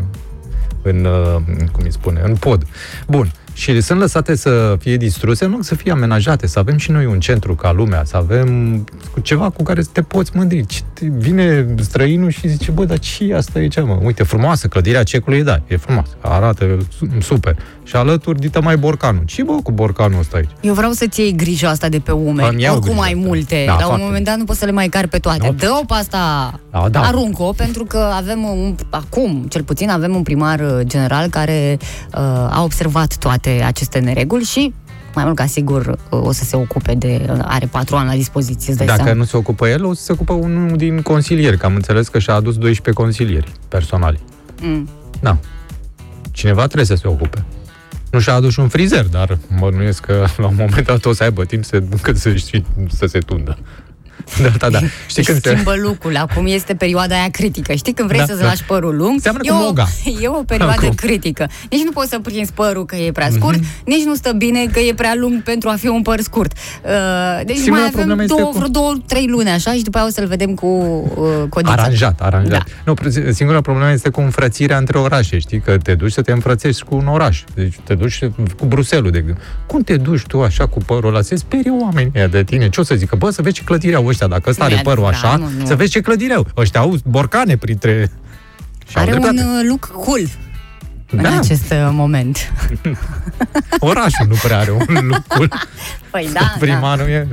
în uh, cum îi spune, în pod. Bun. Și sunt lăsate să fie distruse, nu să fie amenajate, să avem și noi un centru ca lumea, să avem cu ceva cu care să te poți mândri. Ce te- Vine străinul și zice, bă, dar ce e asta aici, mă? Uite, frumoasă, clădirea cecului, da, e frumoasă, arată su- super. Și alături, dita mai borcanul. Ce bă cu borcanul ăsta aici? Eu vreau să-ți iei grija asta de pe Îmi umeri. iau Oricum grija ai asta. multe. Da, la un foarte moment dat nu poți să le mai cari pe toate. Nu. Dă-o pe asta, Da, da. aruncă-o, pentru că avem un, acum, cel puțin, avem un primar uh, general care uh, a observat toate aceste nereguli și mai mult ca sigur uh, o să se ocupe de... uh, are patru ani la dispoziție, îți dai Dacă seama. nu se ocupă el, o să se ocupă unul din consilieri, că am înțeles că și-a adus 12 consilieri personali. Mm. Da. Cineva trebuie să se ocupe. Nu și-a adus și un frizer, dar mă nuiesc că la un moment dat o să aibă timp să, cât să, știi, să se tundă. Da, da, da. Știi Își când se... schimbă lucrul. Acum este perioada aia critică. Știi când vrei Da, să-ți da. lași părul lung? Seamănă e cu o, moga. E o perioadă Acum. critică. Nici nu poți să prinzi părul că e prea scurt, nici nu stă bine că e prea lung pentru a fi un păr scurt. Uh, deci Singura mai problemă avem este două, cu- vreo două, trei luni așa și după aia o să-l vedem cu uh, codița. Aranjat, aranjat. Da. Nu, pre- singura problemă este cu înfrățirea între orașe, știi? Că te duci să te înfrățești cu un oraș. Deci te duci cu Bruselul, de exemplu. Cum te duci tu așa cu părul ăla? Se sperie oamenii ăia de tine. Ce o să zică? Bă, să vezi ce clădire au ăștia. Dacă ăsta Nu are e părul adevărat, așa, nu, nu. să vezi ce clădire au. Ăștia au borcane printre... Și au Are un dreptate. uh, look cool în Da. acest uh, moment. Orașul nu prea are un lucru. Păi da, da. Primarul e...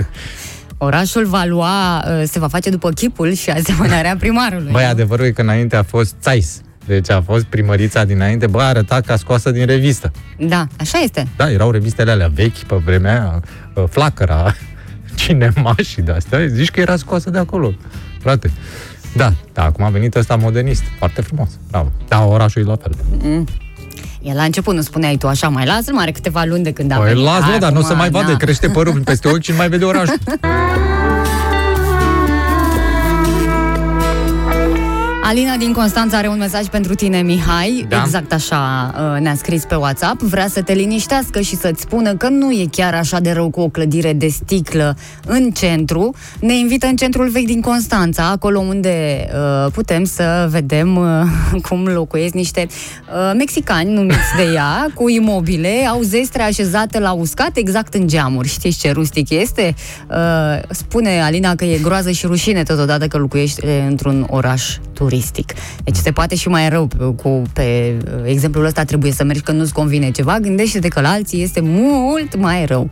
Orașul va lua, uh, se va face după chipul și asemănarea primarului. Băi, nu? adevărul e că înainte a fost Țais. Deci a fost primărița dinainte, bă, arăta ca scoasă din revistă. Da, așa este. Da, erau revistele alea vechi pe vremea aia, uh, Flacăra, Cinema și de astea. Zici că era scoasă de acolo, frate. Da, da, acum a venit ăsta modernist. Foarte frumos. Bravo. Da, orașul e la fel. El la început nu spuneai tu așa, mai lasă-l, mai are câteva luni de când a Păi venit. las, mă, dar nu o să Acum, mai vadă, na. crește părul peste ochi și nu mai vede orașul. Alina din Constanța are un mesaj pentru tine, Mihai. Da. Exact așa uh, ne-a scris pe WhatsApp. Vrea să te liniștească și să-ți spună că nu e chiar așa de rău cu o clădire de sticlă în centru. Ne invită în centrul vechi din Constanța, acolo unde uh, putem să vedem uh, cum locuiesc niște uh, mexicani numiți de ea, cu imobile, au zestre așezate la uscat exact în geamuri. Știți ce rustic este? Uh, spune Alina că e groază și rușine totodată că locuiește într-un oraș turistic. Turistic. Deci se poate și mai rău cu, pe exemplul ăsta trebuie să mergi când nu-ți convine ceva, gândește-te că la alții este mult mai rău.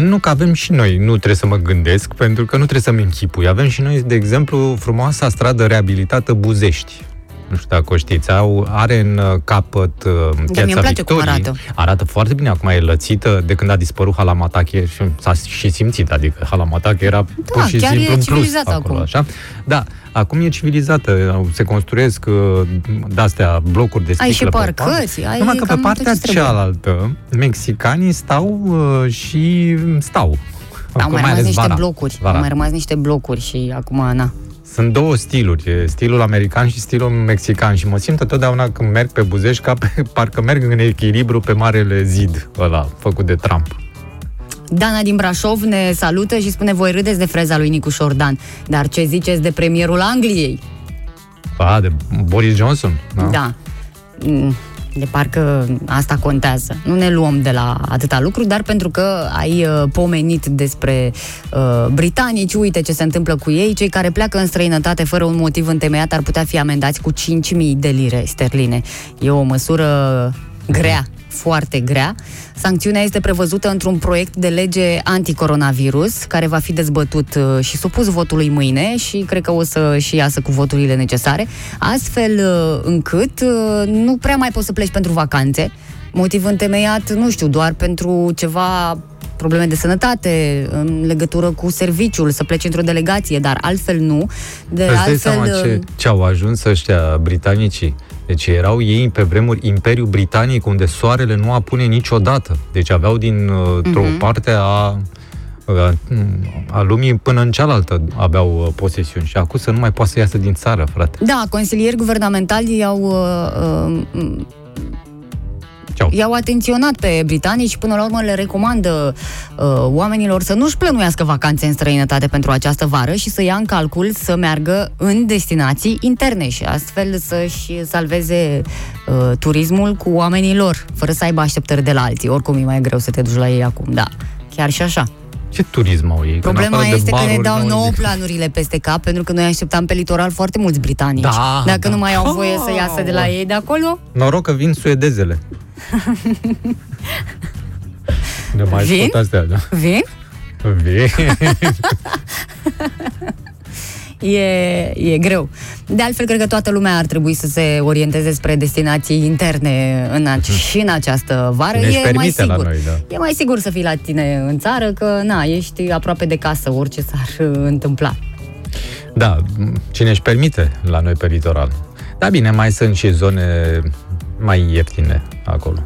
Nu că avem și noi, nu trebuie să mă gândesc, pentru că nu trebuie să-mi închipui. Avem și noi, de exemplu, frumoasa stradă reabilitată Buzești nu știu dacă o știți, au, are în uh, capăt uh, piața da, place Victoriei. Cum arată. arată foarte bine, acum e lățită de când a dispărut Halamatache și s-a și simțit, adică Halamatache era da, pur și simplu un plus acolo, acum. așa. Da, acum e civilizată, se construiesc uh, de-astea blocuri de sticlă Ai și parcăți, ai Numai că pe partea cealaltă, mexicanii stau uh, și stau. Au mai rămas niște vara. blocuri. Vara. Au mai rămas niște blocuri și acum, na. Sunt două stiluri, stilul american și stilul mexican și mă simt întotdeauna când merg pe Buzești ca pe, parcă merg în echilibru pe marele zid ăla făcut de Trump. Dana din Brașov ne salută și spune voi râdeți de freza lui Nicu Șordan, dar ce ziceți de premierul Angliei? A, de Boris Johnson? Da. da. Mm, de parcă asta contează. Nu ne luăm de la atâta lucru, dar pentru că ai uh, pomenit despre uh, britanici, uite ce se întâmplă cu ei, cei care pleacă în străinătate fără un motiv întemeiat ar putea fi amendați cu 5.000 de lire sterline. E o măsură grea foarte grea. Sancțiunea este prevăzută într-un proiect de lege anticoronavirus, care va fi dezbătut uh, și supus votului mâine și cred că o să și iasă cu voturile necesare, astfel uh, încât uh, nu prea mai poți să pleci pentru vacanțe, motiv întemeiat, nu știu, doar pentru ceva probleme de sănătate, în legătură cu serviciul, să pleci într-o delegație, dar altfel nu. De Îți altfel, seama ce, ce au ajuns ăștia britanicii? Deci erau ei pe vremuri Imperiul Britanic, unde soarele nu apune niciodată. Deci aveau din uh, o uh-huh. parte a, a, a lumii până în cealaltă aveau uh, posesiuni și acum să nu mai poate să iasă din țară, frate. Da, consilieri guvernamentali i-au uh, uh, Ceau. i-au atenționat pe britanici și până la urmă le recomandă uh, oamenilor să nu-și plănuiască vacanțe în străinătate pentru această vară și să ia în calcul să meargă în destinații interne și astfel să-și salveze uh, turismul cu oamenii lor, fără să aibă așteptări de la alții. Oricum e mai greu să te duci la ei acum, da. Chiar și așa. Ce turism au ei? Problema este că ne dau nouă planurile peste cap, pentru că noi așteptam pe litoral foarte mulți britanici. Da, Dacă da. nu mai au voie să iasă de la ei de acolo... Noroc că vin suedezele. ne mai Vin? Astea, da? Vin? Vin. e, e greu. De altfel, cred că toată lumea ar trebui să se orienteze spre destinații interne în ace- mhm. și în această vară. Ne e mai sigur. La noi, da. E mai sigur să fii la tine în țară, că na, ești aproape de casă, orice s-ar întâmpla. Da, cine își permite la noi pe litoral. Da, bine, mai sunt și zone mai ieftine acolo.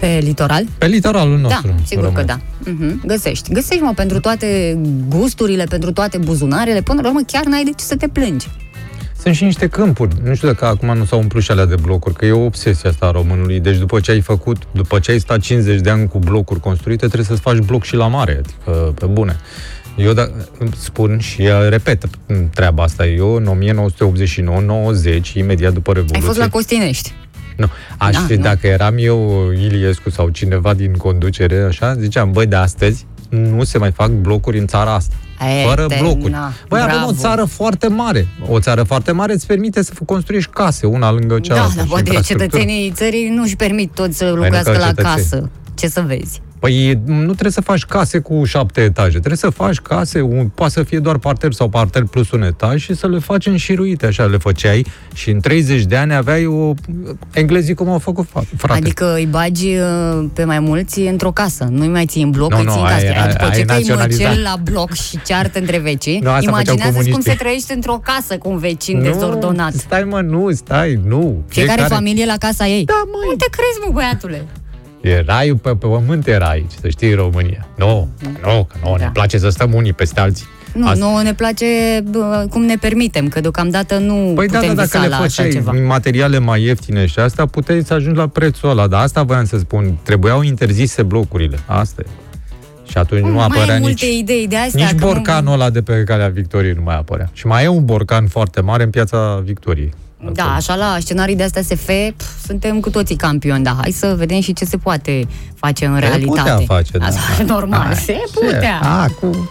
Pe litoral? Pe litoralul nostru. Da, sigur român. că da. Uh-huh. Găsești. Găsești, mă, pentru toate gusturile, pentru toate buzunarele. Până la urmă, chiar n-ai de ce să te plângi. Sunt și niște câmpuri. Nu știu dacă acum nu s-au umplut și alea de blocuri, că e o obsesie asta a românului. Deci după ce ai făcut, după ce ai stat 50 de ani cu blocuri construite, trebuie să-ți faci bloc și la mare, adică pe bune. Eu da, spun și repet treaba asta. Eu în 1989-90, imediat după Revoluție... Ai fost la Costinești. Nu. Aș da, fi, nu. dacă eram eu Iliescu sau cineva din conducere, așa, ziceam, băi, de astăzi nu se mai fac blocuri în țara asta. E, fără blocuri. Na, Băi, avem o țară foarte mare. O țară foarte mare îți permite să construiești case, una lângă da, cealaltă. Da, dar poate cetățenii țării nu își permit toți să locuiască la casă. Ce să vezi? Păi nu trebuie să faci case cu șapte etaje, trebuie să faci case, un, poate să fie doar parter sau parter plus un etaj și să le faci înșiruite, așa le făceai și în 30 de ani aveai o... englezii cum au făcut, frate. Adică îi bagi uh, pe mai mulți într-o casă, nu-i mai ții în bloc, no, îi ții no, în casă. Ai, ai, După ai ce te măcel la bloc și ceartă între vecini, no, imaginează cum se trăiește într-o casă cu un vecin nu, dezordonat. stai mă, nu, stai, nu. Fiecare, Fiecare familie la casa ei. Da, măi. Unde crezi, mă, băiatule? E raiul pe, pe pământ era aici, să știi, România. Nu, nu, că nu, da. ne place să stăm unii peste alții. Nu, Asta... nu ne place cum ne permitem, că deocamdată nu păi da, putem da, dacă le făceai ceva. materiale mai ieftine și asta, puteai să ajungi la prețul ăla. Dar asta voiam să spun, trebuiau interzise blocurile. Asta e. Și atunci nu, nu apărea nici, multe idei de astea, nici borcanul nu... ăla de pe calea Victoriei nu mai apărea. Și mai e un borcan foarte mare în piața Victoriei. Da, așa la scenarii de astea SF pf, suntem cu toții campioni, da, hai să vedem și ce se poate face în se realitate. Se putea face, da. Asta, normal, Hai, se putea. Acum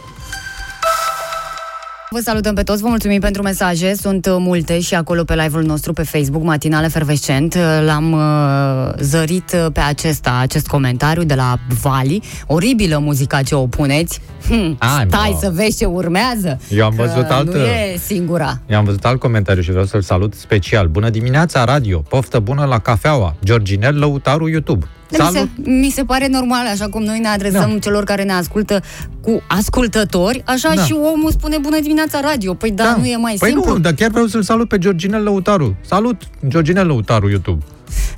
Vă salutăm pe toți, vă mulțumim pentru mesaje, sunt uh, multe și acolo pe live-ul nostru pe Facebook, Matinal Efervescent, uh, l-am uh, zărit uh, pe acesta, acest comentariu de la Vali, oribilă muzica ce o puneți, hm, Ai, stai mă. să vezi ce urmează, Eu am că văzut altă- nu e singura. I-am văzut alt comentariu și vreau să-l salut special. Bună dimineața, radio! Poftă bună la cafeaua! Georginel Lăutaru YouTube. Mi se, mi se pare normal, așa cum noi ne adresăm Da. celor care ne ascultă cu ascultători, așa Da. și omul spune bună dimineața radio. Păi da, nu e mai păi simplu? nu, dar chiar vreau să-l salut pe Georginel Lăutaru. Salut, Georginel Lăutaru YouTube.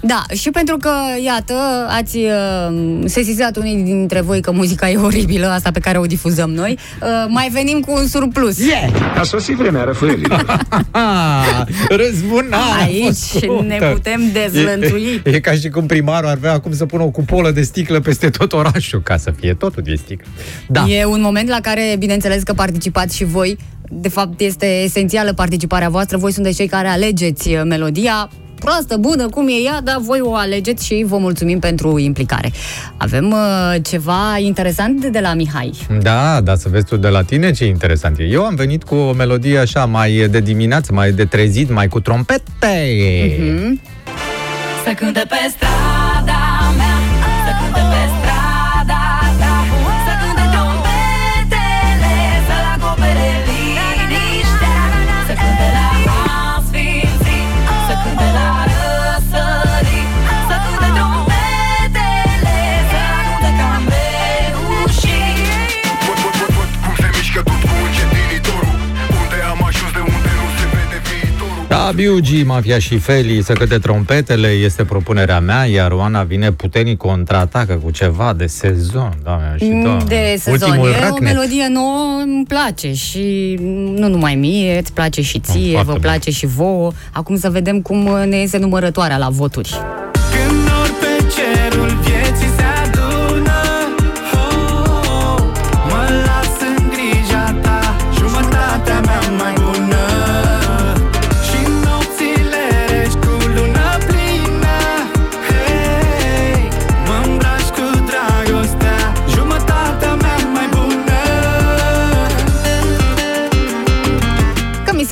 Da, și pentru că, iată, ați uh, sesizat unii dintre voi că muzica e oribilă, asta pe care o difuzăm noi, uh, mai venim cu un surplus. Yeah! A sosit vremea răfuielilor. Ah, răzbunarea Aici făcută. ne putem dezlănțui. E, e, e ca și cum primarul ar vrea acum să pună o cupolă de sticlă peste tot orașul, ca să fie totul de sticlă. Da. E un moment la care, bineînțeles că participați și voi. De fapt, este esențială participarea voastră. Voi sunteți cei care alegeți uh, melodia proastă, bună, cum e ea, dar voi o alegeți și vă mulțumim pentru implicare. Avem uh, ceva interesant de la Mihai. Da, da, să vezi tu de la tine ce interesant e. Eu am venit cu o melodie așa mai de dimineață, mai de trezit, mai cu trompete. Mhm. Să cânte pe strada viitorul Da, B.U.G, Mafia și Feli, să cânte trompetele, este propunerea mea, iar Oana vine puternic contraatacă cu ceva de sezon, doamne și doamne. Mm, De sezon. Ultimul e o racnet. melodie nouă, îmi place și nu numai mie, îți place și ție, Foarte vă bun. place și vouă. Acum să vedem cum ne iese numărătoarea la voturi.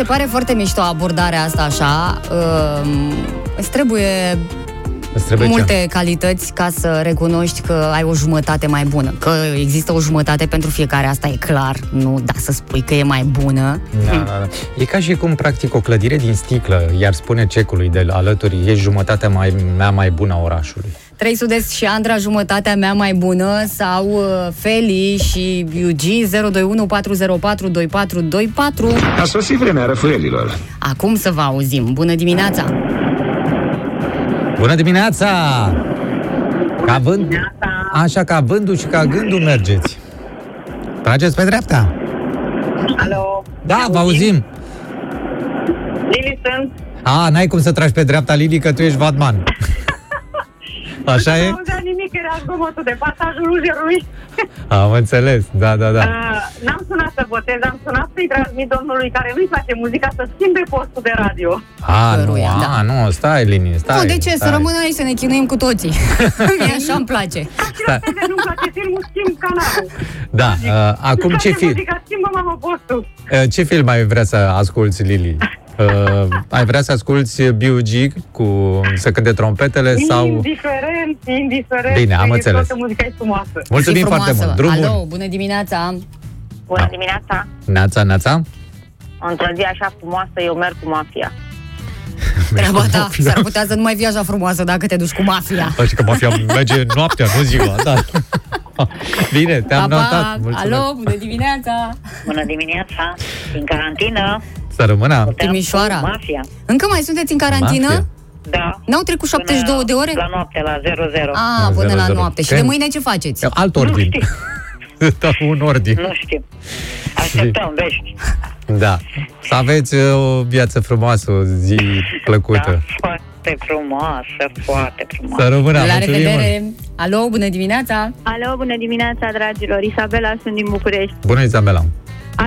Pare foarte mișto abordarea asta așa. Um, îți trebuie Îți trebuie multe ce? calități ca să recunoști că ai o jumătate mai bună. Că există o jumătate pentru fiecare, asta e clar. Nu da să spui că e mai bună. Da, da, da. E ca și cum, practic, o clădire din sticlă, iar spune cecului de alături, e jumătatea mai, mea mai bună a orașului. Trei Sud-Est și Andra, jumătatea mea mai bună, sau uh, Feli și UG 021 404 2424. A sosit vremea răfuielilor. Acum să vă auzim. Bună dimineața! Bună dimineața! Ca vânt... Așa, ca vândul și ca gândul mergeți. Trageți pe dreapta. Alo, Da, vă auzim. Lili sunt. A, n-ai cum să tragi pe dreapta, Lili, că tu ești vadman. Așa Nu e? auzea nimic, era zgomotul de pasajul Ujerului. Am înțeles, da, da, da. Uh, n-am sunat să votez, am sunat să-i transmit domnului care nu-i place muzica să schimbe postul de radio. A, nu, Căruia, a, da. nu, stai, Lini, stai. nu, de ce? Să stai. rămână aici să ne chinuim cu toții. Mie așa îmi place. Și la fel de nu-mi place filmul, schimb canalul. Da, uh, acum ce, film? fi, Muzica, schimbă mamă postul. uh, ce film ai vrea să asculti, Lili? Uh, ai vrea să asculti B.U.G. cu să cânte trompetele sau... Indiferent, indiferent. Bine, am E înțeles. Toată muzica e frumoasă. Mulțumim Și foarte frumoasă. mult. Drum Alo, bun. bună dimineața! Bună dimineața! Neața, neața. Într-o zi așa frumoasă, eu merg cu mafia. Treaba ta, s-ar putea să nu mai fie așa frumoasă dacă te duci cu mafia. Așa că mafia merge noaptea, nu ziua, da. Bine, te-am Pa, notat. pa! Mulțumesc. Alo, bună dimineața! Bună dimineața! În carantină, Să rămână. Timișoara. mafia. Încă mai sunteți în carantină? Mafia. Da. N-au trecut 72 de ore? La noapte, la 00. A, până Zero, la zero. noapte. Și Când? de mâine ce faceți? Alt ordin. da, un ordin. Nu știu. Așteptăm vești. Da. Să aveți uh, o viață frumoasă, o zi plăcută. Da, foarte frumoasă, foarte frumoasă. Să rămână. La mulțumim revedere! Alo, bună dimineața! Alo, bună dimineața, dragilor! Isabela, sunt din București. mult. Bună, Izabela.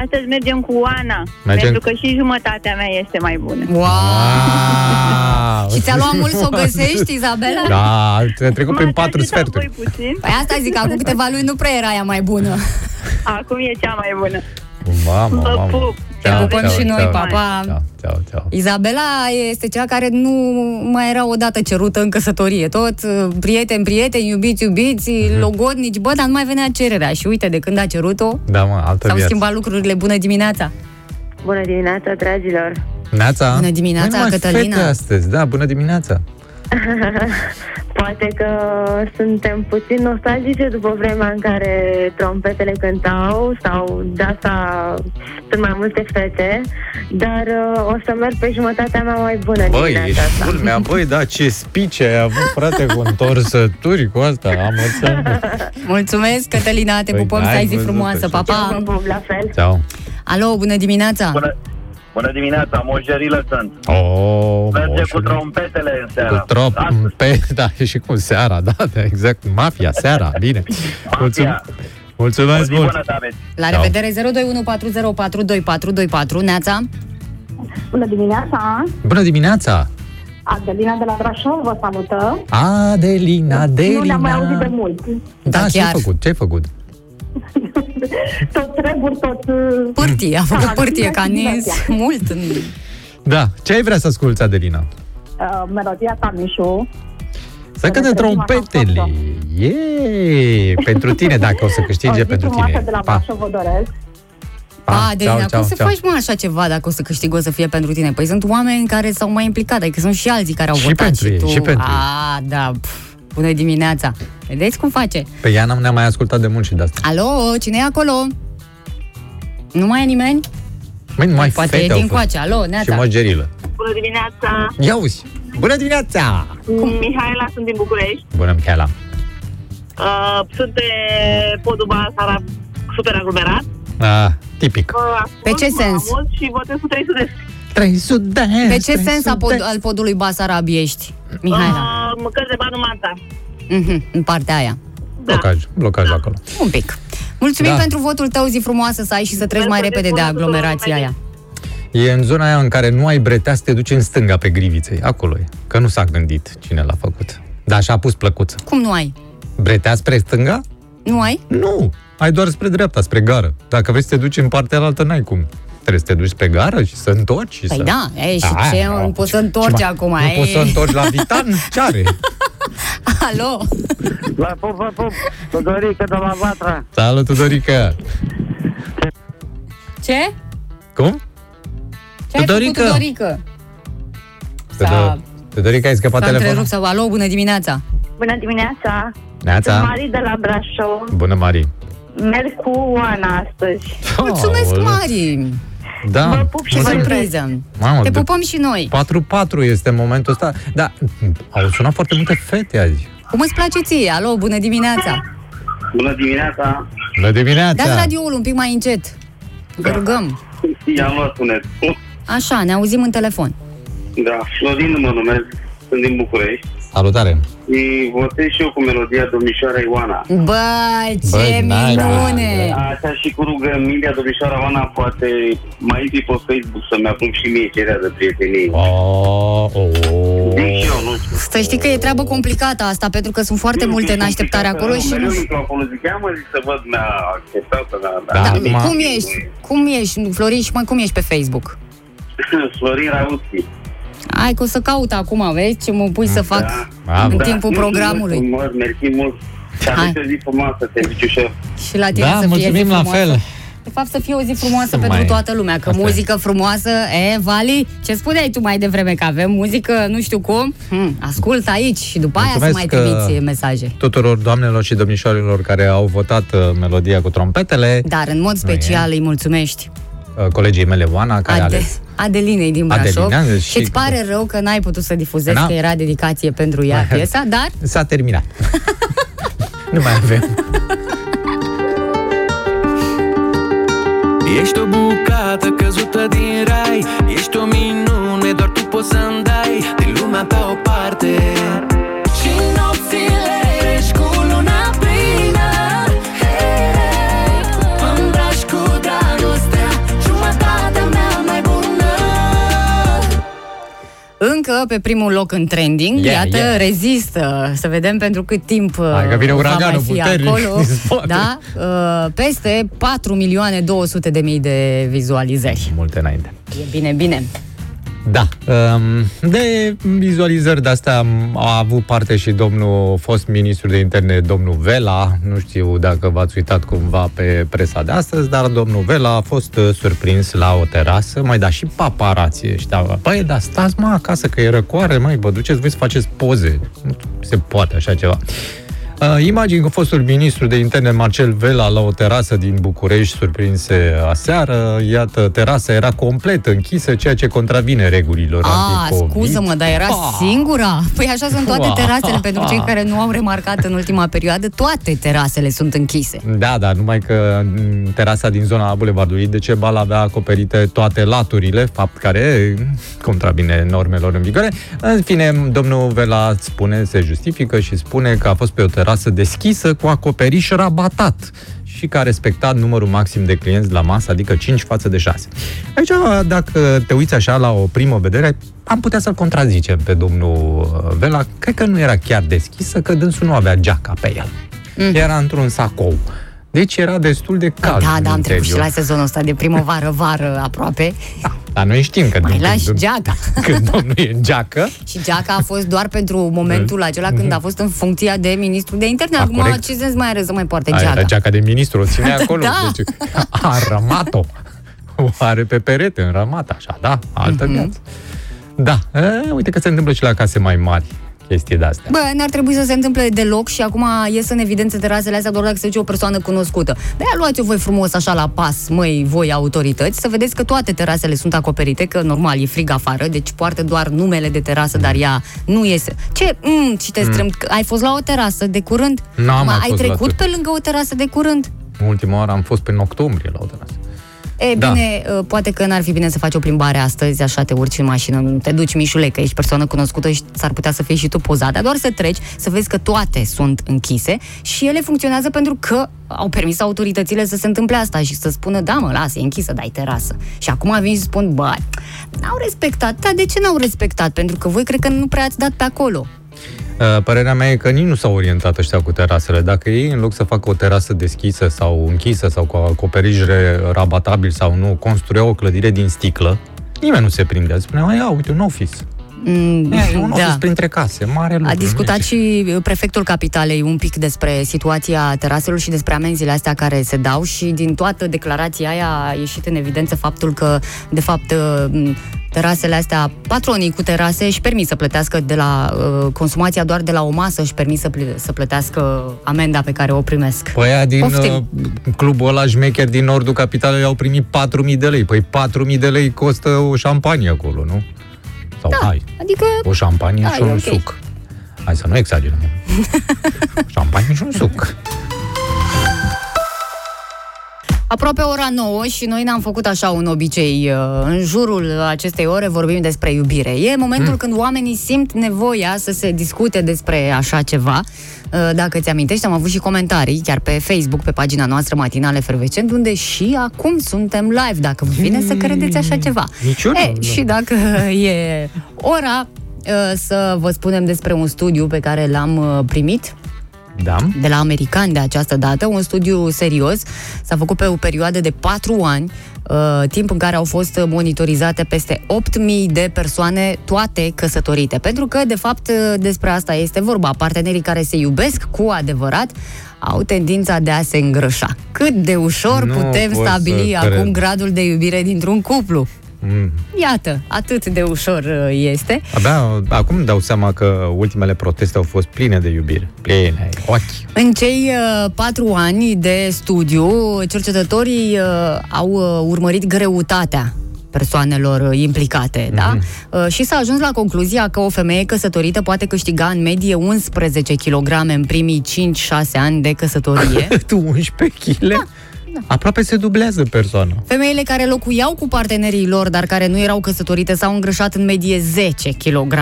Astăzi mergem cu Oana, Mergem- pentru că și jumătatea mea este mai bună. Wow! Wow! Și ți-a luat mult să o găsești, Izabela? Da, te trecut prin M-ați patru ajutat sferturi. voi puțin. Păi asta zic, acum câteva luni nu prea era ea mai bună. Acum e cea mai bună. Mamă, Vă mamă. pup. Te pupăm și noi, pa, pa. Ceau, ceau, ceau. Izabela este cea care nu mai era odată cerută în căsătorie. Tot uh, prieteni, prieteni, iubiți, iubiți, Mhm. logodnici, bă, dar nu mai venea cererea. Și uite, de când a cerut-o, Da, mă, altă s-au viață. schimbat lucrurile. Bună dimineața! Bună dimineața, dragilor! Neața? Bună dimineața, Mai numai Cătălina. fete astăzi, da, bună dimineața. Poate că suntem puțin nostalgice după vremea în care trompetele cântau sau de asta sunt mai multe fete, dar uh, o să merg pe jumătatea mea mai bună Băi, dimineața ești asta. culmea, băi, da, ce spice ai avut, frate, cu întorsături cu asta, am Mulțumesc, Cătălina, te Păi, pupăm să n-ai ai zi văzut frumoasă, așa. pa, Vă pa! pup la fel. Ceau. Alo, bună dimineața! Bună, bună dimineața, moșerilă sunt. Oh, Merge cu moșule. trompetele în seara. Cu trompe, da, e și cu seara, da, da, exact, mafia, seara, bine. Mulțumesc, O mulțumesc zi mult. bună, David. La Ceau. revedere, 02140422424, Neața! Bună dimineața! Bună dimineața! Adelina de la Brașov vă salută. Adelina, Adelina. Nu ne-am mai auzit de mult. Da, Da, ce-ai chiar. făcut? Ce-ai făcut? Tot treburi, tot... uh, Pârtie, a făcut Da, pârtie, ca nins diversia. mult. în- Da, ce ai vrea să asculti, Adelina? Uh, melodia Tamișu. Să cânte Reprezima trompetele. Conforto. Yeee! Pentru tine, dacă o să O câștige zi pentru frumoasă tine. de la Pa, Brașov vă doresc. pa, Pa, Adelina, ceau, cum ceau, să ceau. faci mă așa ceva dacă o să câștig o să fie pentru tine? Păi sunt oameni care s-au mai implicat, adică sunt și alții care au Și votat pentru și ei, tu. și pentru ei. A, da, pf, bună dimineața. Vedeți cum face? Pe ea n-am ne-am mai ascultat de mult și de asta. Alo, cine e acolo? Nu mai e nimeni? Măi, numai Poate fete e au din fost. coace. Alo, Și Neața. măgerilă. Bună dimineața! Ia uzi! Bună dimineața! Mihaela, sunt din București. Bună, Michaela. Uh, sunt pe podul Basara super aglomerat. Ah, tipic. Vă ascult Pe ce mă sens? Mult și votez cu 300 de 300 de Pe ce sens a pod, al podului Basarab ești, Mihaela? Uh, către Banu Manta. Mhm, în partea aia. Blocaj, blocaj acolo. Un pic. Mulțumim Da. pentru votul tău, zi frumoasă să ai și să treci mai repede de aglomerația aia. E în zona aia în care nu ai bretea să te duci în stânga pe griviței. Acolo e. Că nu s-a gândit cine l-a făcut. Dar așa a pus plăcuță. Cum nu ai? Bretea spre stânga? Nu ai? Nu. Ai doar spre dreapta, spre gară. Dacă vrei să te duci în partea altă, n-ai cum. Trebuie să te duci spre gară și să întorci. Și Păi să... da, e, și Aia, ce, nu. nu poți să Ce întorci mai- acum, Nu e? poți să întorci la Vitan? Ce are? Alo? La pup, vă pup, Tudorică de la Vatra. Salut, Tudorica! Ce? Cum? Ce ai făcut, Tudorică? Tudorică? S-a, Tudor- Tudorica, ai scăpat s-a telefonul? întrerupt sau alo, bună dimineața. Bună dimineața! Sunt Neața? Mari de la Brașov. Bună, Mari. Merg cu Oana astăzi. Mulțumesc, Aoleu. Mari! Da. Vă pup și Ce vă surpriză! Mamă, Te de- pupăm și noi. 4-4 este momentul ăsta. Da, au sunat foarte multe fete azi. Cum îți place ție? Alo, bună dimineața! Bună dimineața. Bună dimineața! Dați radioul un pic mai încet. Vă rugăm. I-am luat sunet. Așa, ne auzim în telefon. Da, Florin mă numesc, sunt din București. Salutare! Și votez și eu cu melodia Domnișoara Ioana. Bă, ce Băi, n-ai, minune! Așa și cu rugămintea Domnișoara Ioana poate mai intri pe Facebook să-mi acum și mie cererea de prietenie. Oh, oh. Zic și eu, nu știu. Să știi că e treabă complicată asta, pentru că sunt foarte multe în așteptare acolo și Mereu nu... microfonul zic, ia mă zic să văd, mi-a acceptat să mi-a Da, Da, acum- cum ești? Cum ești, Florin, și mai cum ești pe Facebook? Florin Rautski. Hai că o să caut acum, vezi ce mă pui să fac Da. Bravo. în Da. timpul programului. Frumos, mersi mult. Și Hai. aveți o zi frumoasă, serviciu șef. Și la tine Da, să fie mulțumim zi la frumoasă. fel. De fapt, să fie o zi frumoasă Să pentru mai- toată lumea, că Asta e. muzică frumoasă, e, Vali, ce spuneai tu mai devreme, că avem muzică, nu știu cum, hm, ascult aici și după aia să mai Mulțumesc că- trimiți mesaje. Tuturor doamnelor și domnișoarelor care au votat uh, melodia cu trompetele, Dar în mod special îi mulțumești uh, colegii mele Oana, care a Ade- ales. Adelinei din Brașov Adelina, și și- îți pare rău că n-ai putut să difuzezi, Na. că era dedicație pentru ea piesa, dar S-a terminat. nu mai avem. Ești o bucată căzută din rai Ești o minune, doar tu poți să-mi dai Din lumea ta o parte Încă pe primul loc în trending, Yeah, iată, yeah. rezistă. Să vedem pentru cât timp uh, Hai că vine va uraganul mai fi puternic acolo. din spate. Da, uh, peste 4 milioane 200 de mii de vizualizări. Multe înainte. E bine, bine. Da. Um, de vizualizări de-astea am- a avut parte și domnul fost ministru de interne, domnul Vela. Nu știu dacă v-ați uitat cumva pe presa de astăzi, dar domnul Vela a fost uh, surprins la o terasă, mai da și paparații ăștia. Păi, dar stați mă acasă că e răcoare, mai vă duceți voi să faceți poze. Nu se poate așa ceva. Uh, imagini cu fostul ministru de interne Marcel Vela la o terasă din București surprinse aseară. Iată, terasa era complet închisă, ceea ce contravine regulilor A, anticovid. scuză-mă, dar era Ah. singura? Păi așa sunt toate Ah. terasele, pentru cei care nu au remarcat în ultima perioadă, toate terasele sunt închise. Da, da, numai că m, terasa din zona Bulevardului Decebal avea acoperite toate laturile, fapt care contravine normelor în vigoare. În fine, domnul Vela spune, se justifică și spune că a fost pe o terasă deschisă cu acoperiș rabatat și că a respectat numărul maxim de clienți la masă, adică 5 față de 6. Aici, dacă te uiți așa la o primă vedere, am putea să-l contrazicem pe domnul uh, Vela. Cred că nu era chiar deschisă, că dânsul nu avea geaca pe el. Mm. Era într-un sacou. Deci era destul de cald. da, în da, am trecut și interior. la sezonul ăsta de primăvară-vară aproape. Dar noi știm că Mai când- lași când- geaca. Când domnul e în geacă, Și geaca a fost doar pentru momentul acela când a fost în funcția de ministru de interne. A, Acum, corect. ce sens mai are să mai poarte aia geaca? era geaca de ministru, o ține acolo. Da. Deci, a rămat-o. O are pe perete, înrămat, așa, da? Altă Mhm. viață. Da, e, uite că se întâmplă și la case mai mari chestii de-astea. Bă, n-ar trebui să se întâmple deloc și acum ies în evidență terasele astea doar dacă se duce o persoană cunoscută. de luați-o voi frumos așa la pas, măi, voi autorități, să vedeți că toate terasele sunt acoperite, că normal e frig afară, deci poartă doar numele de terasă, dar ea nu iese. Ce? Mm, și te strâmb, că ai fost la o terasă de curând? N-am mai ai fost la trecut ter- pe lângă o terasă de curând? În ultima oară am fost pe în octombrie la o terasă. E, Da. bine, uh, poate că n-ar fi bine să faci o plimbare astăzi, așa te urci în mașină, nu te duci mișule, că ești persoană cunoscută și s-ar putea să fii și tu pozat, dar doar să treci, să vezi că toate sunt închise și ele funcționează pentru că au permis autoritățile să se întâmple asta și să spună, da mă, lasă, e închisă, dai terasă. Și acum vin și spun, bă, n-au respectat. Dar de ce n-au respectat? Pentru că voi cred că nu prea ați dat pe acolo. Uh, Părerea mea e că nici nu s-au orientat ăștia cu terasele. Dacă ei, în loc să facă o terasă deschisă sau închisă sau cu acoperiș re- rabatabil sau nu, construiau o clădire din sticlă, nimeni nu se prindea. Spunea, ia, uite, un office. Mm, E, un office da. printre case, mare lucru. A nu discutat e- și uh, prefectul capitalei un pic despre situația teraselor și despre amenziile astea care se dau și din toată declarația aia a ieșit în evidență faptul că, de fapt, uh, terasele astea, patronii cu terase își permit să plătească de la uh, consumația doar de la o masă, își permit să, pl- să plătească amenda pe care o primesc. Păi aia din Poftim. uh, clubul ăla șmecher din nordul capitalei au primit 4.000 de lei. Păi 4.000 de lei costă o șampanie acolo, nu? Sau Da, hai, adică o șampanie Da, și e un ok. suc. Hai să nu exagerăm. șampanie și un suc. Aproape ora 9 și noi ne-am făcut așa un obicei. uh, În jurul acestei ore vorbim despre iubire. E momentul mm. când oamenii simt nevoia să se discute despre așa ceva. Uh, Dacă ți amintești, am avut și comentarii chiar pe Facebook, pe pagina noastră Matinale Fervecent, unde și acum suntem live, dacă vă vine să credeți așa ceva. Nici eu nu, e, nu. și dacă e ora uh, să vă spunem despre un studiu pe care l-am uh, primit Da? de la americani de această dată, un studiu serios, s-a făcut pe o perioadă de 4 ani, uh, timp în care au fost monitorizate peste 8.000 de persoane, toate căsătorite. Pentru că, de fapt, uh, despre asta este vorba. Partenerii care se iubesc cu adevărat au tendința de a se îngrășa. Cât de ușor Nu putem pot stabili să cred. acum gradul de iubire dintr-un cuplu. Mm. Iată, atât de ușor uh, este. Abia acum îmi dau seama că ultimele proteste au fost pline de iubire. Pline, ochi. În cei uh, patru ani de studiu, cercetătorii uh, au uh, urmărit greutatea persoanelor uh, implicate, Mhm. da? Uh, și s-a ajuns la concluzia că o femeie căsătorită poate câștiga în medie 11 kg în primii 5-6 ani de căsătorie. Tu 11 kg? Da. Aproape se dublează persoana. Femeile care locuiau cu partenerii lor, dar care nu erau căsătorite, s-au îngrășat în medie 10 kg,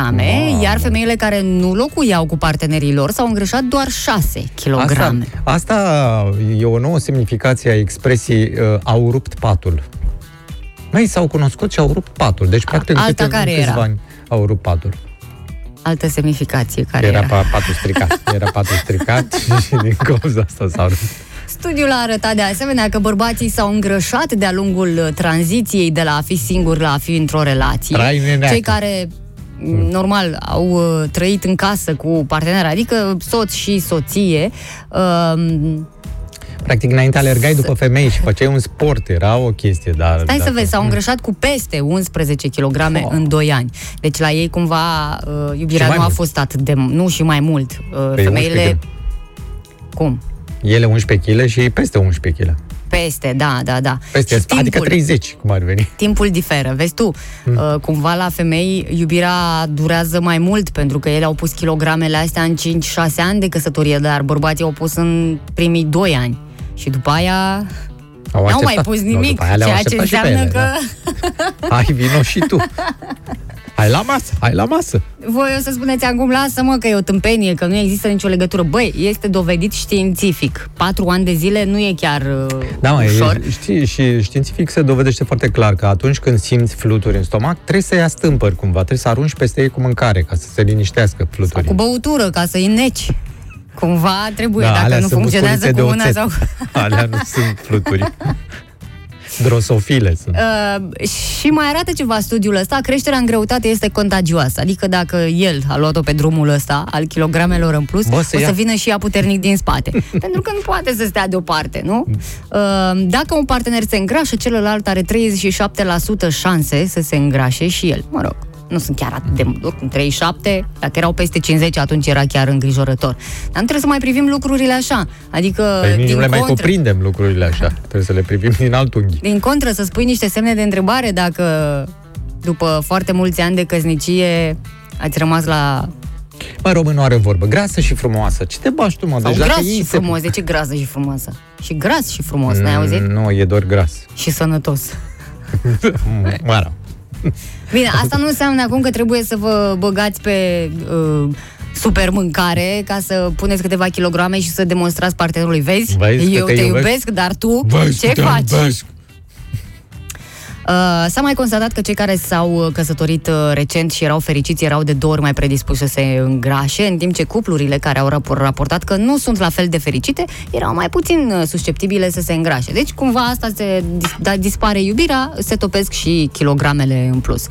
iar femeile care nu locuiau cu partenerii lor s-au îngrășat doar 6 kg. Asta, asta e o nouă semnificație a expresiei uh, au rupt patul. Mai s-au cunoscut și au rupt patul. Deci, practic, în alta câte- care în câțiva era? Ani. au rupt patul. Altă semnificație care Era era. pa- patul stricat. Era patul stricat și din cauza asta s-au rupt. Studiul a arătat de asemenea că bărbații s-au îngrășat de-a lungul uh, tranziției de la a fi singur la a fi într-o relație. Trai neneacă. Cei care m, normal au uh, trăit în casă cu partener, adică soț și soție, um, Practic, înainte alergai după femei și făceai un sport, era o chestie, dar... Stai să dacă- vezi, s-au îngrășat cu peste 11 kg Oh. în 2 ani. Deci la ei cumva uh, iubirea mai nu a mult. fost atât de... Nu și mai mult. Uh, Păi femeile... 11 Cum? Ele 11 kg și ei peste 11 kg. Peste, da, da, da. Peste, și adică 30, cum ar veni. timpul diferă. Vezi tu, Hmm. uh, cumva la femei iubirea durează mai mult pentru că ele au pus kilogramele astea în 5-6 ani de căsătorie, dar bărbații au pus în primii 2 ani. Și după aia Au n-au mai așteptat. pus Nu, nimic, după aia le-au ceea ce așteptat și pe înseamnă ele, că da. Hai, vino și tu. Hai la masă, hai la masă. voi o să spuneți acum, lasă-mă că e o tâmpenie, că nu există nicio legătură. Băi, este dovedit științific. Patru ani de zile nu e chiar uh, Da, mă, ușor. e, știi, și științific se dovedește foarte clar că atunci când simți fluturi în stomac, trebuie să ia stâmpări cumva, trebuie să arunci peste ei cu mâncare ca să se liniștească fluturii. Cu băutură, ca să-i neci. Cumva trebuie, Da, dacă alea nu sunt funcționează musculițe cu de una oțet. sau... Alea nu sunt fluturi. Drosofile sunt. Uh, și mai arată ceva studiul ăsta, creșterea în greutate este contagioasă. Adică dacă el a luat-o pe drumul ăsta al kilogramelor în plus, Bă, o să să ia. vină și ea puternic din spate. Pentru că nu poate să stea deoparte, nu? Uh, dacă un partener se îngrașă, celălalt are 37% șanse să se îngrașe și el. Mă rog, nu sunt chiar atât de mult, oricum 37, dacă erau peste 50, atunci era chiar îngrijorător. Dar nu trebuie să mai privim lucrurile așa. Adică, Păi nici din nu le mai contră, cuprindem lucrurile așa. Trebuie să le privim din alt unghi. din contră, să spui niște semne de întrebare dacă după foarte mulți ani de căsnicie ați rămas la... Mă, românul are vorbă. Grasă și frumoasă. Ce te bași tu, mă? Sau Deci dacă gras ei și se- frumos, de ce grasă și frumoasă? Și gras și frumos, n-ai auzit? Mm, Nu, e doar gras. Și sănătos. Mă rog. Bine, asta nu înseamnă acum că trebuie să vă băgați pe uh, super mâncare ca să puneți câteva kilograme și să demonstrați partenerului. Vezi? Vezi că Eu te te iubesc? iubesc, dar tu Vezi ce că te faci? iubesc. Uh, s-a mai constatat că cei care s-au uh, căsătorit uh, recent și erau fericiți erau de două ori mai predispuși să se îngrașe, în timp ce cuplurile care au rapor- raportat că nu sunt la fel de fericite erau mai puțin uh, susceptibile să se îngrașe. Deci cumva asta se dis- da, dispare iubirea, se topesc și kilogramele în plus.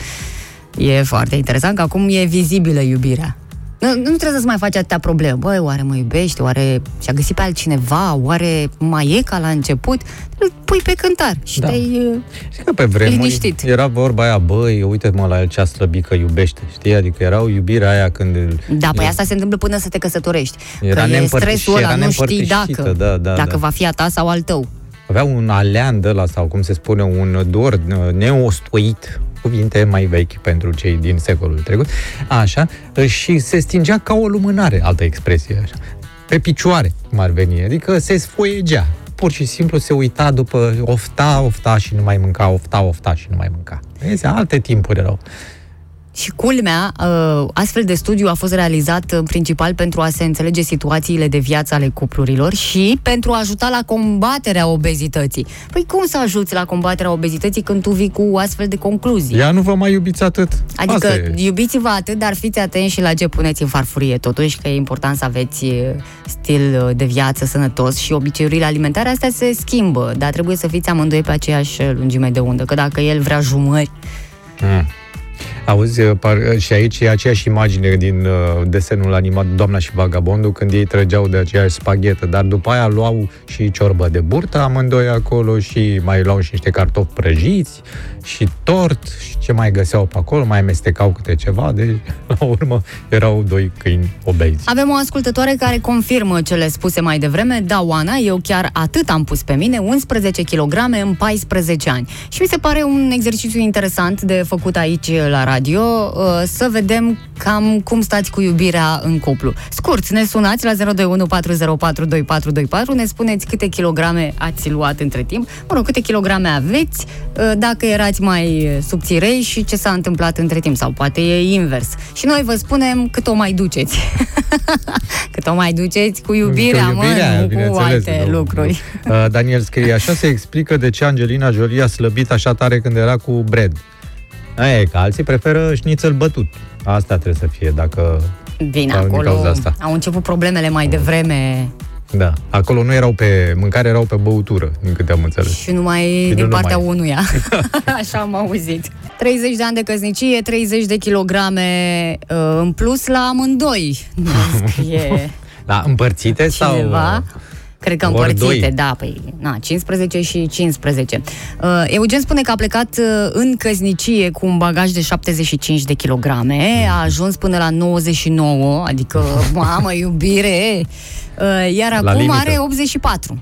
E foarte interesant că acum e vizibilă iubirea. Nu, nu trebuie să-ți mai faci atâtea probleme. Băi, oare mă iubește? Oare și-a găsit pe altcineva? Oare mai e ca la început? Îl pui pe cântar și Da. da. te-ai... uh, Știi că pe vremuri Liniștit. era vorba aia, băi, uite-mă la el ce a slăbit că iubește, știi? Adică era o iubire aia când... îl- Da, păi el- asta se întâmplă până să te căsătorești. Era că e neîmpărtăș- stresul ăla, era nu știi neîmpărtășită, dacă, da, da, dacă da. va fi a ta sau al tău. Avea un alean de ăla, sau cum se spune, un dor uh, neostoit, cuvinte mai vechi pentru cei din secolul trecut, așa, uh, și se stingea ca o lumânare, altă expresie, așa, pe picioare, cum ar veni, adică se sfoiegea. Pur și simplu se uita după ofta, ofta și nu mai mânca, ofta, ofta și nu mai mânca. Vezi, alte timpuri erau. Și culmea, uh, astfel de studiu a fost realizat în principal pentru a se înțelege situațiile de viață ale cuplurilor și pentru a ajuta la combaterea obezității. Păi cum să ajuți la combaterea obezității când tu vii cu astfel de concluzii? Ia nu vă mai iubiți atât. Adică Asta e. iubiți-vă atât, dar fiți atenți și la ce puneți în farfurie. Totuși că e important să aveți e, stil uh, de viață sănătos și obiceiurile alimentare astea se schimbă, dar trebuie să fiți amândoi pe aceeași lungime de undă, că dacă el vrea jumări, Mm. Auzi, par, și aici e aceeași imagine din uh, desenul animat Doamna și Vagabondul, când ei trăgeau de aceeași spaghetă, dar după aia luau și ciorbă de burtă amândoi acolo și mai luau și niște cartofi prăjiți și tort și ce mai găseau pe acolo, mai amestecau câte ceva, deci la urmă erau doi câini obezi. Avem o ascultătoare care confirmă cele spuse mai devreme. Da, Oana, eu chiar atât am pus pe mine, 11 kg în 14 ani. Și mi se pare un exercițiu interesant de făcut aici la radio, uh, să vedem cam cum stați cu iubirea în cuplu. Scurt, ne sunați la 021 404 2424, ne spuneți câte kilograme ați luat între timp, mă rog, câte kilograme aveți, uh, dacă erați mai subțirei și ce s-a întâmplat între timp, sau poate e invers. Și noi vă spunem cât o mai duceți. cât o mai duceți cu iubirea, Cu mă, nu cu bineînțeles, alte nu, lucruri. nu. Uh, Daniel scrie, așa se explică de ce Angelina Jolie a slăbit așa tare când era cu Brad. Aia e, că alții preferă șnițel bătut. Asta trebuie să fie, dacă... Bine, Sau din acolo cauza asta. au început problemele mai devreme Da. Acolo nu erau pe mâncare, erau pe băutură, din câte am înțeles. și numai nu din numai. partea unuia. Așa am auzit. 30 de ani de căsnicie, 30 de kilograme uh, în plus la amândoi. Ne scrie Da, împărțite sau... cineva. Cred că Ori împărțite, doi. da, păi, na, 15 și 15. Uh, Eugen spune că a plecat uh, în căsnicie cu un bagaj de 75 de kilograme, a ajuns până la 99, adică, mamă, iubire, uh, iar La acum limită. are 84.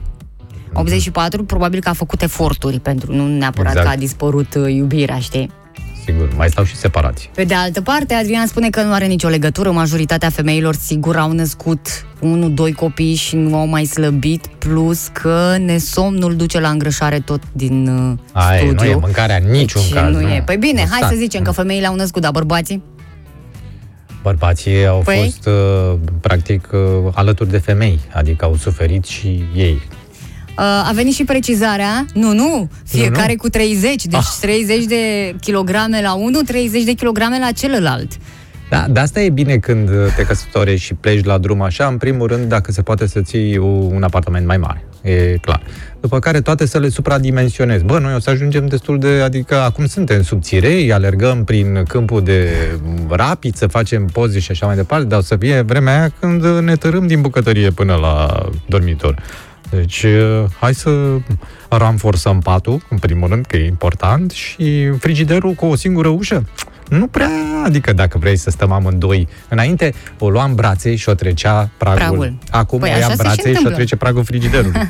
84, probabil că a făcut eforturi pentru, nu neapărat Exact. că a dispărut uh, iubirea, știi? Sigur, mai stau și separați. Pe de altă parte, Adrian spune că nu are nicio legătură. Majoritatea femeilor, sigur, au născut unul, doi copii și nu au mai slăbit, plus că nesomnul duce la îngrășare tot din uh, Aia, studiu. nu e mâncarea în niciun deci caz. nu e. Păi bine, hai Constant. să zicem că femeile au născut, dar bărbații? Bărbații au Păi? fost, uh, practic, uh, alături de femei, adică au suferit și ei. Uh, a venit și precizarea, nu, nu, fiecare Nu, nu. cu 30, deci Ah. 30 de kilograme la unul, 30 de kilograme la celălalt. Da, de asta e bine când te căsătorești și pleci la drum așa, în primul rând, dacă se poate să ții u- un apartament mai mare, e clar. După care toate să le supradimensionezi. Bă, noi o să ajungem destul de, adică acum suntem subțirei, alergăm prin câmpul de rapid, să facem poze și așa mai departe, dar o să fie vremea aia când ne tărâm din bucătărie până la dormitor. Deci, eh, hai să ramforsăm patul, în primul rând, că e important, și frigiderul cu o singură ușă. Nu prea, adică dacă vrei să stăm amândoi înainte, o lua în brațe și o trecea pragul. Pragul. Acum Păi o ia așa în se și brațe și o întâmplă. trece pragul frigiderului.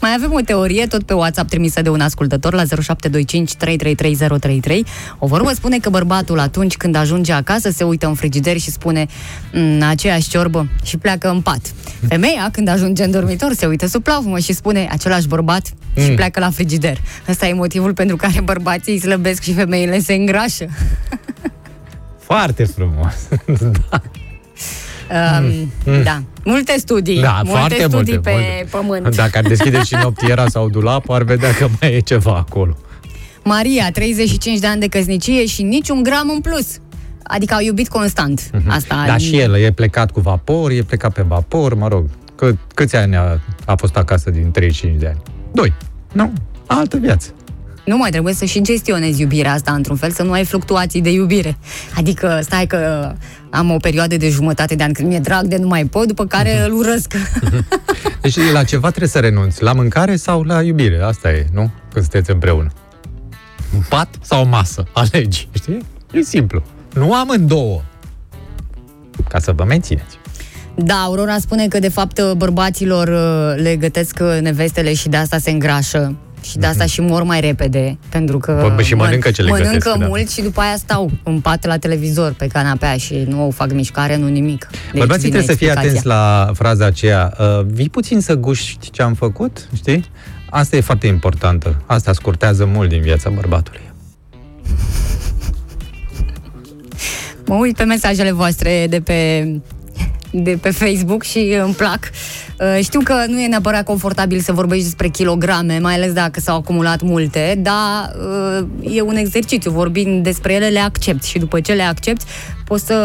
Mai avem o teorie, tot pe WhatsApp trimisă de un ascultător la 0725 333033. O vorbă spune că bărbatul atunci când ajunge acasă se uită în frigider și spune "Mm, aceeași ciorbă și pleacă în pat. Femeia când ajunge în dormitor se uită sub plavumă și spune același bărbat și Mm. pleacă la frigider. Ăsta e motivul pentru care bărbații slăbesc și femeile se îngrașă. Foarte frumos. da. Um, Da, multe studii, Da, multe foarte studii multe, pe multe. pământ. Dacă ar deschide și noptiera sau dulapul, ar vedea că mai e ceva acolo. Maria, 35 de ani de căsnicie și niciun gram în plus. Adică au iubit constant. Asta Da, și el e plecat cu vapor, e plecat pe vapor, mă rog. Că, câți ani a, a fost acasă din 35 de ani? Doi. Nu, altă viață. Nu mai trebuie să și gestionezi iubirea asta într-un fel, să nu ai fluctuații de iubire. Adică stai că am o perioadă de jumătate de an când mi-e drag de nu mai pot, după care îl urăsc. Deci la ceva trebuie să renunți. La mâncare sau la iubire. Asta e, nu? Când sunteți împreună. Un pat sau o masă. Alegi, știi? E simplu. Nu amândouă. Ca să vă mențineți. Da, Aurora spune că de fapt bărbaților uh, le gătesc uh, nevestele și de asta se îngrașă. Și de asta și mor mai repede, pentru că Mhm. Bă, și mănâncă ce le mănâncă gătesc, da. mult și după aia stau în pat la televizor, pe canapea și nu fac mișcare, nu nimic. Deci Bărbații vine trebuie să fie explicația. atenți la fraza aceea. Uh, vii puțin să guști ce am făcut, știi? Asta e foarte importantă. Asta scurtează mult din viața bărbatului. Mă uit pe mesajele voastre de pe, de pe Facebook și îmi plac. Uh, Știu că nu e neapărat confortabil să vorbești despre kilograme, mai ales dacă s-au acumulat multe, dar uh, e un exercițiu. Vorbind despre ele, le accepti și după ce le accepti, poți să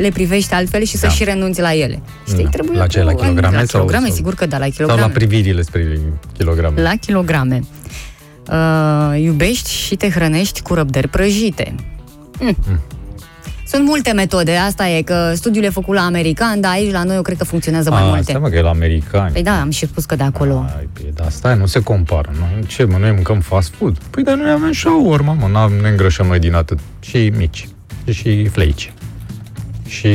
le privești altfel și să Da. și renunți la ele. Știi, Da. trebuie La ce? La cu- kilograme La sau- kilograme, sau- sigur că da, la Sau kilograme. la privirile spre kilograme. La kilograme. Uh, iubești și te hrănești cu răbdări prăjite. Mm. Sunt multe metode, asta e, că studiul e făcut la american, dar aici la noi eu cred că funcționează mai A, multe. Asta mă că e la americani. Păi da, am și spus că de acolo. Ai, păi, dar stai, nu se compară. Noi, ce, mă, noi mâncăm fast food? Păi, dar noi avem shawarma, mă, n-am, ne îngrășăm noi din atât. Și mici. Și fleici. Și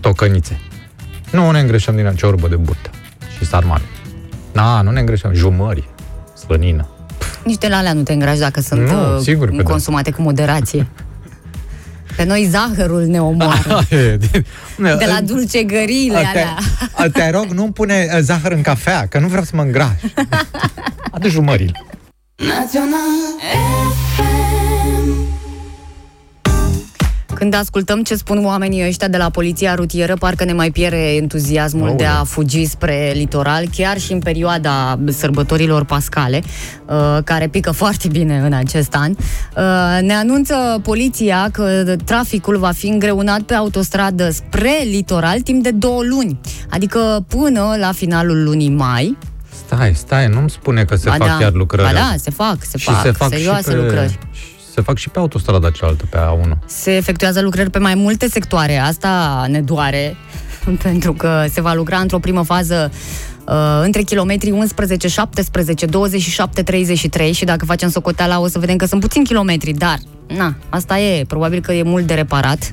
tocănițe. Nu ne îngrășăm din ciorbă de burtă. Și sarmale. Na, nu ne îngrășăm. Jumări. Slănină. Nici de la alea nu te îngrași dacă sunt Nu, uh, sigur că da. consumate cu moderație. Pe noi zahărul ne omoară. De la dulcegăriile te, alea. a, te rog, nu-mi pune uh, zahăr în cafea, că nu vreau să mă îngraș. Adu jumările. Când ascultăm ce spun oamenii ăștia de la poliția rutieră, parcă ne mai pierde entuziasmul Aoleu. de a fugi spre litoral, chiar și în perioada sărbătorilor pascale, uh, care pică foarte bine în acest an. Uh, Ne anunță poliția că traficul va fi îngreunat pe autostradă spre litoral timp de două luni, adică până la finalul lunii mai. Stai, stai, nu-mi spune că se Ba fac da, chiar lucrări. Ba da, se fac, se și fac, se fac serioase și pe, lucrări. Și Se fac și pe autostrada cealaltă, pe A1. se efectuează lucrări pe mai multe sectoare. Asta ne doare, pentru că se va lucra într-o primă fază uh, între kilometrii 11, 17, 27, 33 și dacă facem socoteala o să vedem că sunt puțini kilometri, dar na, asta e, probabil că e mult de reparat.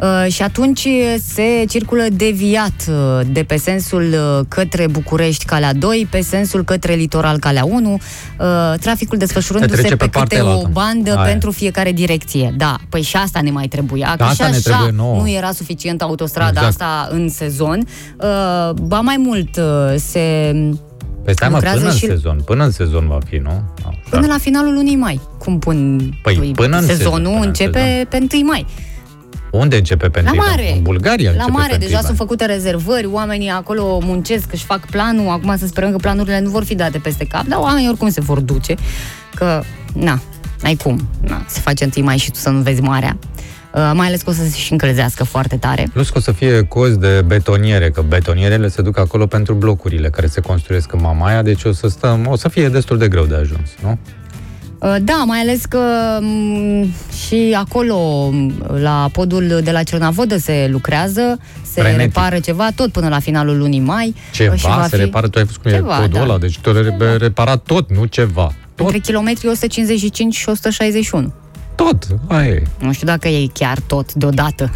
Uh, și atunci se circulă deviat uh, de pe sensul uh, către București, calea 2, pe sensul către litoral, calea 1, uh, traficul desfășurându-se trece pe, pe câte partea o elaltă. bandă Aia. pentru fiecare direcție. Da, păi și asta ne mai trebuia, că Asta și ne așa trebuie nouă. nu era suficient autostrada Exact. asta în sezon. Uh, ba mai mult, uh, se Păi stai mă, Lucrează până în și- sezon, până în sezon va fi, nu? Așa. până la finalul lunii mai. Cum pun Păi, până în sezon, sezonul până în începe pe 1 mai. Unde începe pe La întâi? mare. În Bulgaria La începe mare, pe deja întâi sunt mai. făcute rezervări, oamenii acolo muncesc, își fac planul, acum să sperăm că planurile nu vor fi date peste cap, dar oamenii oricum se vor duce, că, na, ai cum, na, se face întâi mai și tu să nu vezi marea. Uh, mai ales că o să se și încălzească foarte tare. Plus că o să fie cozi de betoniere, că betonierele se duc acolo pentru blocurile care se construiesc în Mamaia, deci o să stăm, o să fie destul de greu de ajuns, nu? Uh, Da, mai ales că m, și acolo, m, la podul de la Cernavodă se lucrează, se Frenetic. repară ceva, tot până la finalul lunii mai. Ceva Uh, și va se fi repară, tu ai văzut cum e Ceva, podul da. ăla, deci tu re- reparat tot, nu ceva. Tot, Între kilometri 155 și 161. tot, aia e. Nu știu dacă e chiar tot deodată.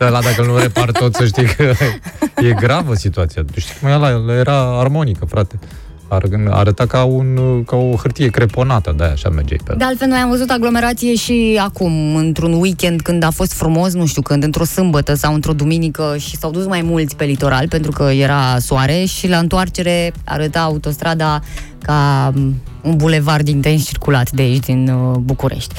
Ăla dacă nu repar tot, să știi că e gravă situația. Tu știi cum e ăla, ăla era armonică, frate. Ar, arăta ca, un, ca o hârtie creponată, de așa mergeai pe De altfel, noi am văzut aglomerație și acum, într-un weekend, când a fost frumos, nu știu când, într-o sâmbătă sau într-o duminică și s-au dus mai mulți pe litoral, pentru că era soare și la întoarcere arăta autostrada ca m, un bulevard intens circulat de aici, din uh, București.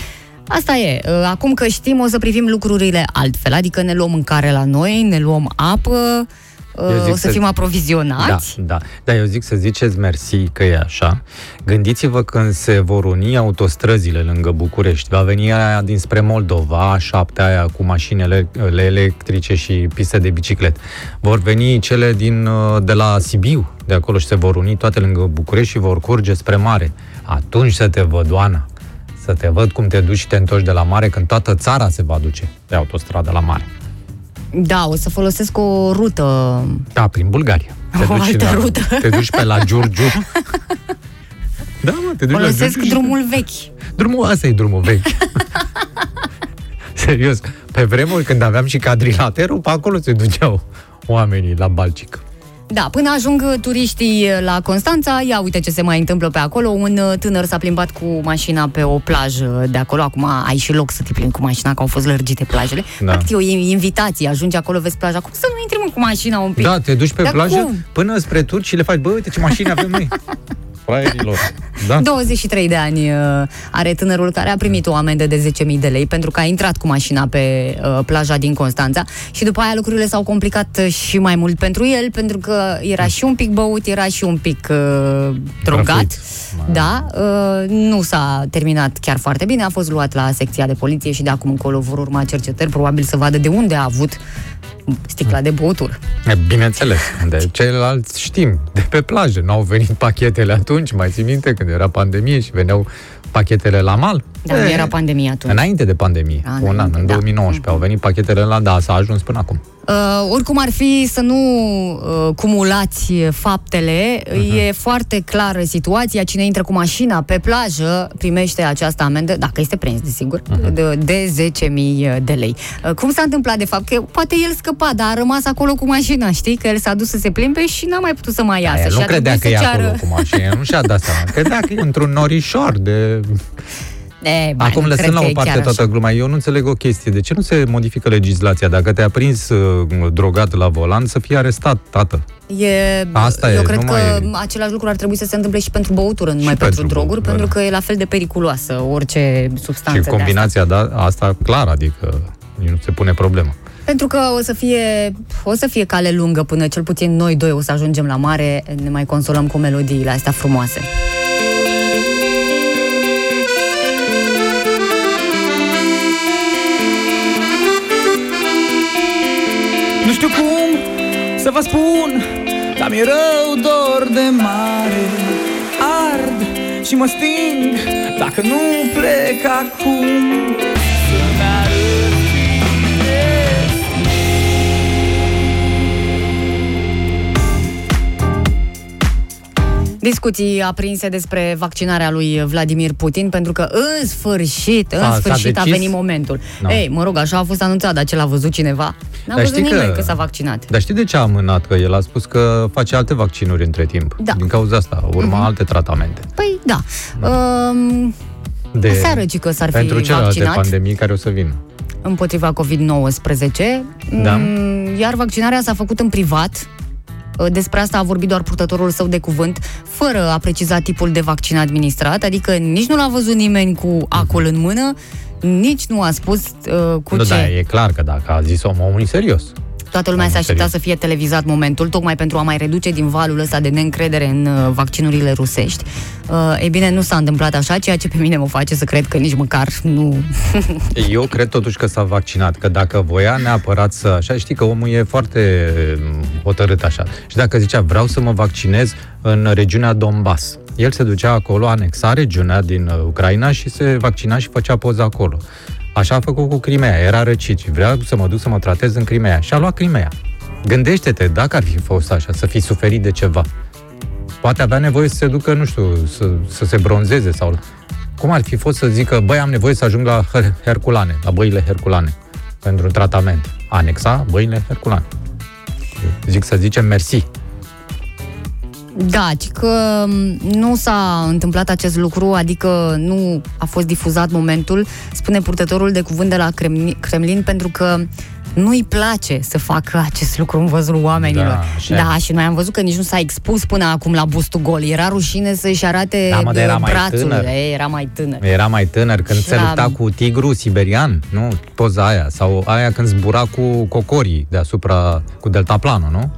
Asta e. Uh, Acum că știm, o să privim lucrurile altfel, adică ne luăm mâncare la noi, ne luăm apă, uh, Eu zic o să să- fim aprovizionați. Da, da. Da, eu zic să ziceți mersi că e așa. Gândiți-vă când se vor uni autostrăzile lângă București. Va veni aia dinspre Moldova, șaptea aia cu mașinile ele- electrice și piste de biciclet. Vor veni cele din, uh, de la Sibiu, de acolo și se vor uni toate lângă București și vor curge spre mare. Atunci să te văd, Oana. Să te văd cum te duci și te întorci de la mare când toată țara se va duce de autostradă la mare. Da, o să folosesc o rută Da, prin Bulgaria. Te O duci altă la, rută. Te duci pe la Giurgiu. da, mă, te duci Folosesc la Giurgiu. și- drumul vechi. Drumul ăsta e drumul vechi. Serios, pe vremuri când aveam și cadrilaterul, pe acolo se duceau oamenii la Balcic. Da, până ajung turiștii la Constanța, ia uite ce se mai întâmplă pe acolo. Un uh, tânăr s-a plimbat cu mașina pe o plajă de acolo. Acum ai și loc să te plimbi cu mașina, că au fost lărgite plajele. Da. Practic e o invitație, ajungi acolo, vezi plaja. Cum să nu intri mă, cu mașina un pic? Da, te duci pe Dar plajă cum? până spre turci și le faci, bă, uite ce mașini avem noi. Fraierilor. Da? 23 de ani uh, are tânărul care a primit o amendă de 10.000 de lei pentru că a intrat cu mașina pe uh, plaja din Constanța și după aia lucrurile s-au complicat uh, și mai mult pentru el pentru că era și un pic băut, era și un pic uh, drogat. Prăfuit. Da, uh, nu s-a terminat chiar foarte bine, a fost luat la secția de poliție și de acum încolo vor urma cercetări, probabil să vadă de unde a avut sticla de băutură. E, Bineînțeles, de ceilalți știm, de pe plajă. Nu au venit pachetele atunci, mai ții minte, când era pandemie și veneau pachetele la mal? Dar nu era pandemie atunci. Înainte de pandemie, A, un an, înainte, în da. 2019, au venit pachetele la, da, s-a ajuns până acum. Uh, oricum ar fi să nu uh, cumulați faptele, uh-huh. e foarte clară situația. Cine intră cu mașina pe plajă primește această amendă, dacă este prins, desigur, uh-huh. de, de 10.000 de lei. Uh, cum s-a întâmplat, de fapt? Că poate el scăpa, dar a rămas acolo cu mașina, știi? Că el s-a dus să se plimbe și n-a mai putut să mai iasă. Aia, și nu a credea că trebuit e să acolo ceară... cu mașina, nu și-a dat seama. Credea că e într-un norișor de... E, bă, Acum nu lăsând cred la că o e parte chiar toată așa. gluma, eu nu înțeleg o chestie. De ce nu se modifică legislația? Dacă te-a prins uh, drogat la volan, să fii arestat, tată. E, Asta eu e, cred nu că mai- același lucru ar trebui să se întâmple și pentru băutură, nu mai pentru, pentru droguri, băutură, pentru da. că e la fel de periculoasă orice substanță Și de asta. combinația da, asta clar, adică Nici nu se pune problema. Pentru că o să fie o să fie cale lungă până cel puțin noi doi o să ajungem la mare, ne mai consolăm cu melodiile astea frumoase. Știu cum să vă spun Dar mi-e rău dor de mare Ard și mă sting Dacă nu plec acum Discuții aprinse despre vaccinarea lui Vladimir Putin, pentru că în sfârșit, în A, s-a sfârșit a decis? venit momentul. No. Ei, mă rog, așa a fost anunțat, dar ce l-a văzut cineva? N-a Dar văzut știi nimeni că- că... s-a vaccinat. Dar știi de ce a amânat? Că el a spus că face alte vaccinuri între timp. Da. Din cauza asta, urma Mhm. alte tratamente. Păi, da. Um, De, Aseară, ci că s-ar fi pentru celelalte vaccinat. pandemii care o să vină. împotriva COVID-19, Da. Mm, iar vaccinarea s-a făcut în privat. Despre asta a vorbit doar purtătorul său de cuvânt, fără a preciza tipul de vaccin administrat, adică nici nu l-a văzut nimeni cu acul în mână, nici nu a spus uh, cu nu, ce. da, e clar că dacă a zis om, omul e serios. Toată lumea Am se aștepta înțeles. să fie televizat momentul, tocmai pentru a mai reduce din valul ăsta de neîncredere în uh, vaccinurile rusești. Uh, ei bine, nu s-a întâmplat așa, ceea ce pe mine mă face să cred că nici măcar nu... Eu cred totuși că s-a vaccinat, că dacă voia neapărat să... Așa, știi că omul e foarte mm, hotărât așa. Și dacă zicea, vreau să mă vaccinez în regiunea Donbass, el se ducea acolo, anexa regiunea din uh, Ucraina și se vaccina și făcea poză acolo. Așa a făcut cu Crimea, era răcit și vrea să mă duc să mă tratez în Crimea. Și a luat Crimea. Gândește-te, dacă ar fi fost așa, să fi suferit de ceva. Poate avea nevoie să se ducă, nu știu, să, să se bronzeze sau... Cum ar fi fost să zică, băi, am nevoie să ajung la Her- Herculane, la băile Herculane, pentru un tratament. Anexa băile Herculane. Zic să zicem mersi. Da, ci că m, nu s-a întâmplat acest lucru, adică nu a fost difuzat momentul, spune purtătorul de cuvânt de la Kremlin, Kremlin pentru că nu-i place să facă acest lucru în văzul oamenilor. Da, așa e. da, și noi am văzut că nici nu s-a expus până acum la bustul gol. Era rușine să-și arate Da, mă, dar era mai brațul. tânăr. Ei, era mai tânăr. Era mai tânăr când Și se la- lupta cu tigru siberian, nu? Poza aia. Sau aia când zbura cu cocorii deasupra, cu deltaplanul, nu?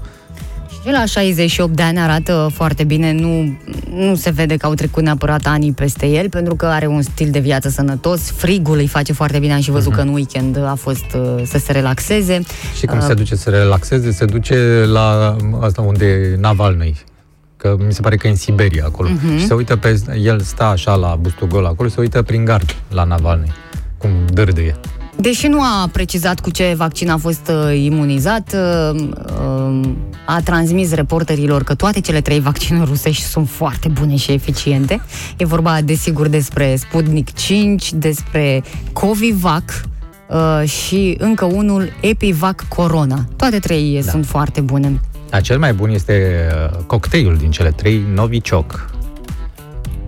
Și la 68 de ani arată foarte bine, nu, nu se vede că au trecut neapărat ani peste el, pentru că are un stil de viață sănătos, frigul îi face foarte bine, am și văzut că în weekend a fost uh, să se relaxeze. Și cum Uh, se duce să relaxeze, se duce la asta unde e Navalny. Că mi se pare că e în Siberia acolo. Mhm. Și se uită pe... El stă așa la bustul gol acolo, se uită prin gard la Navalny. Cum dârdâie. Deși nu a precizat cu ce vaccin a fost uh, imunizat, uh, uh, a transmis reporterilor că toate cele trei vaccinuri rusești sunt foarte bune și eficiente. E vorba, desigur, despre Sputnik 5, despre Covivac uh, și încă unul Epivac Corona. Toate trei da. sunt foarte bune. Dar cel mai bun este uh, cocktailul din cele trei, Novichok.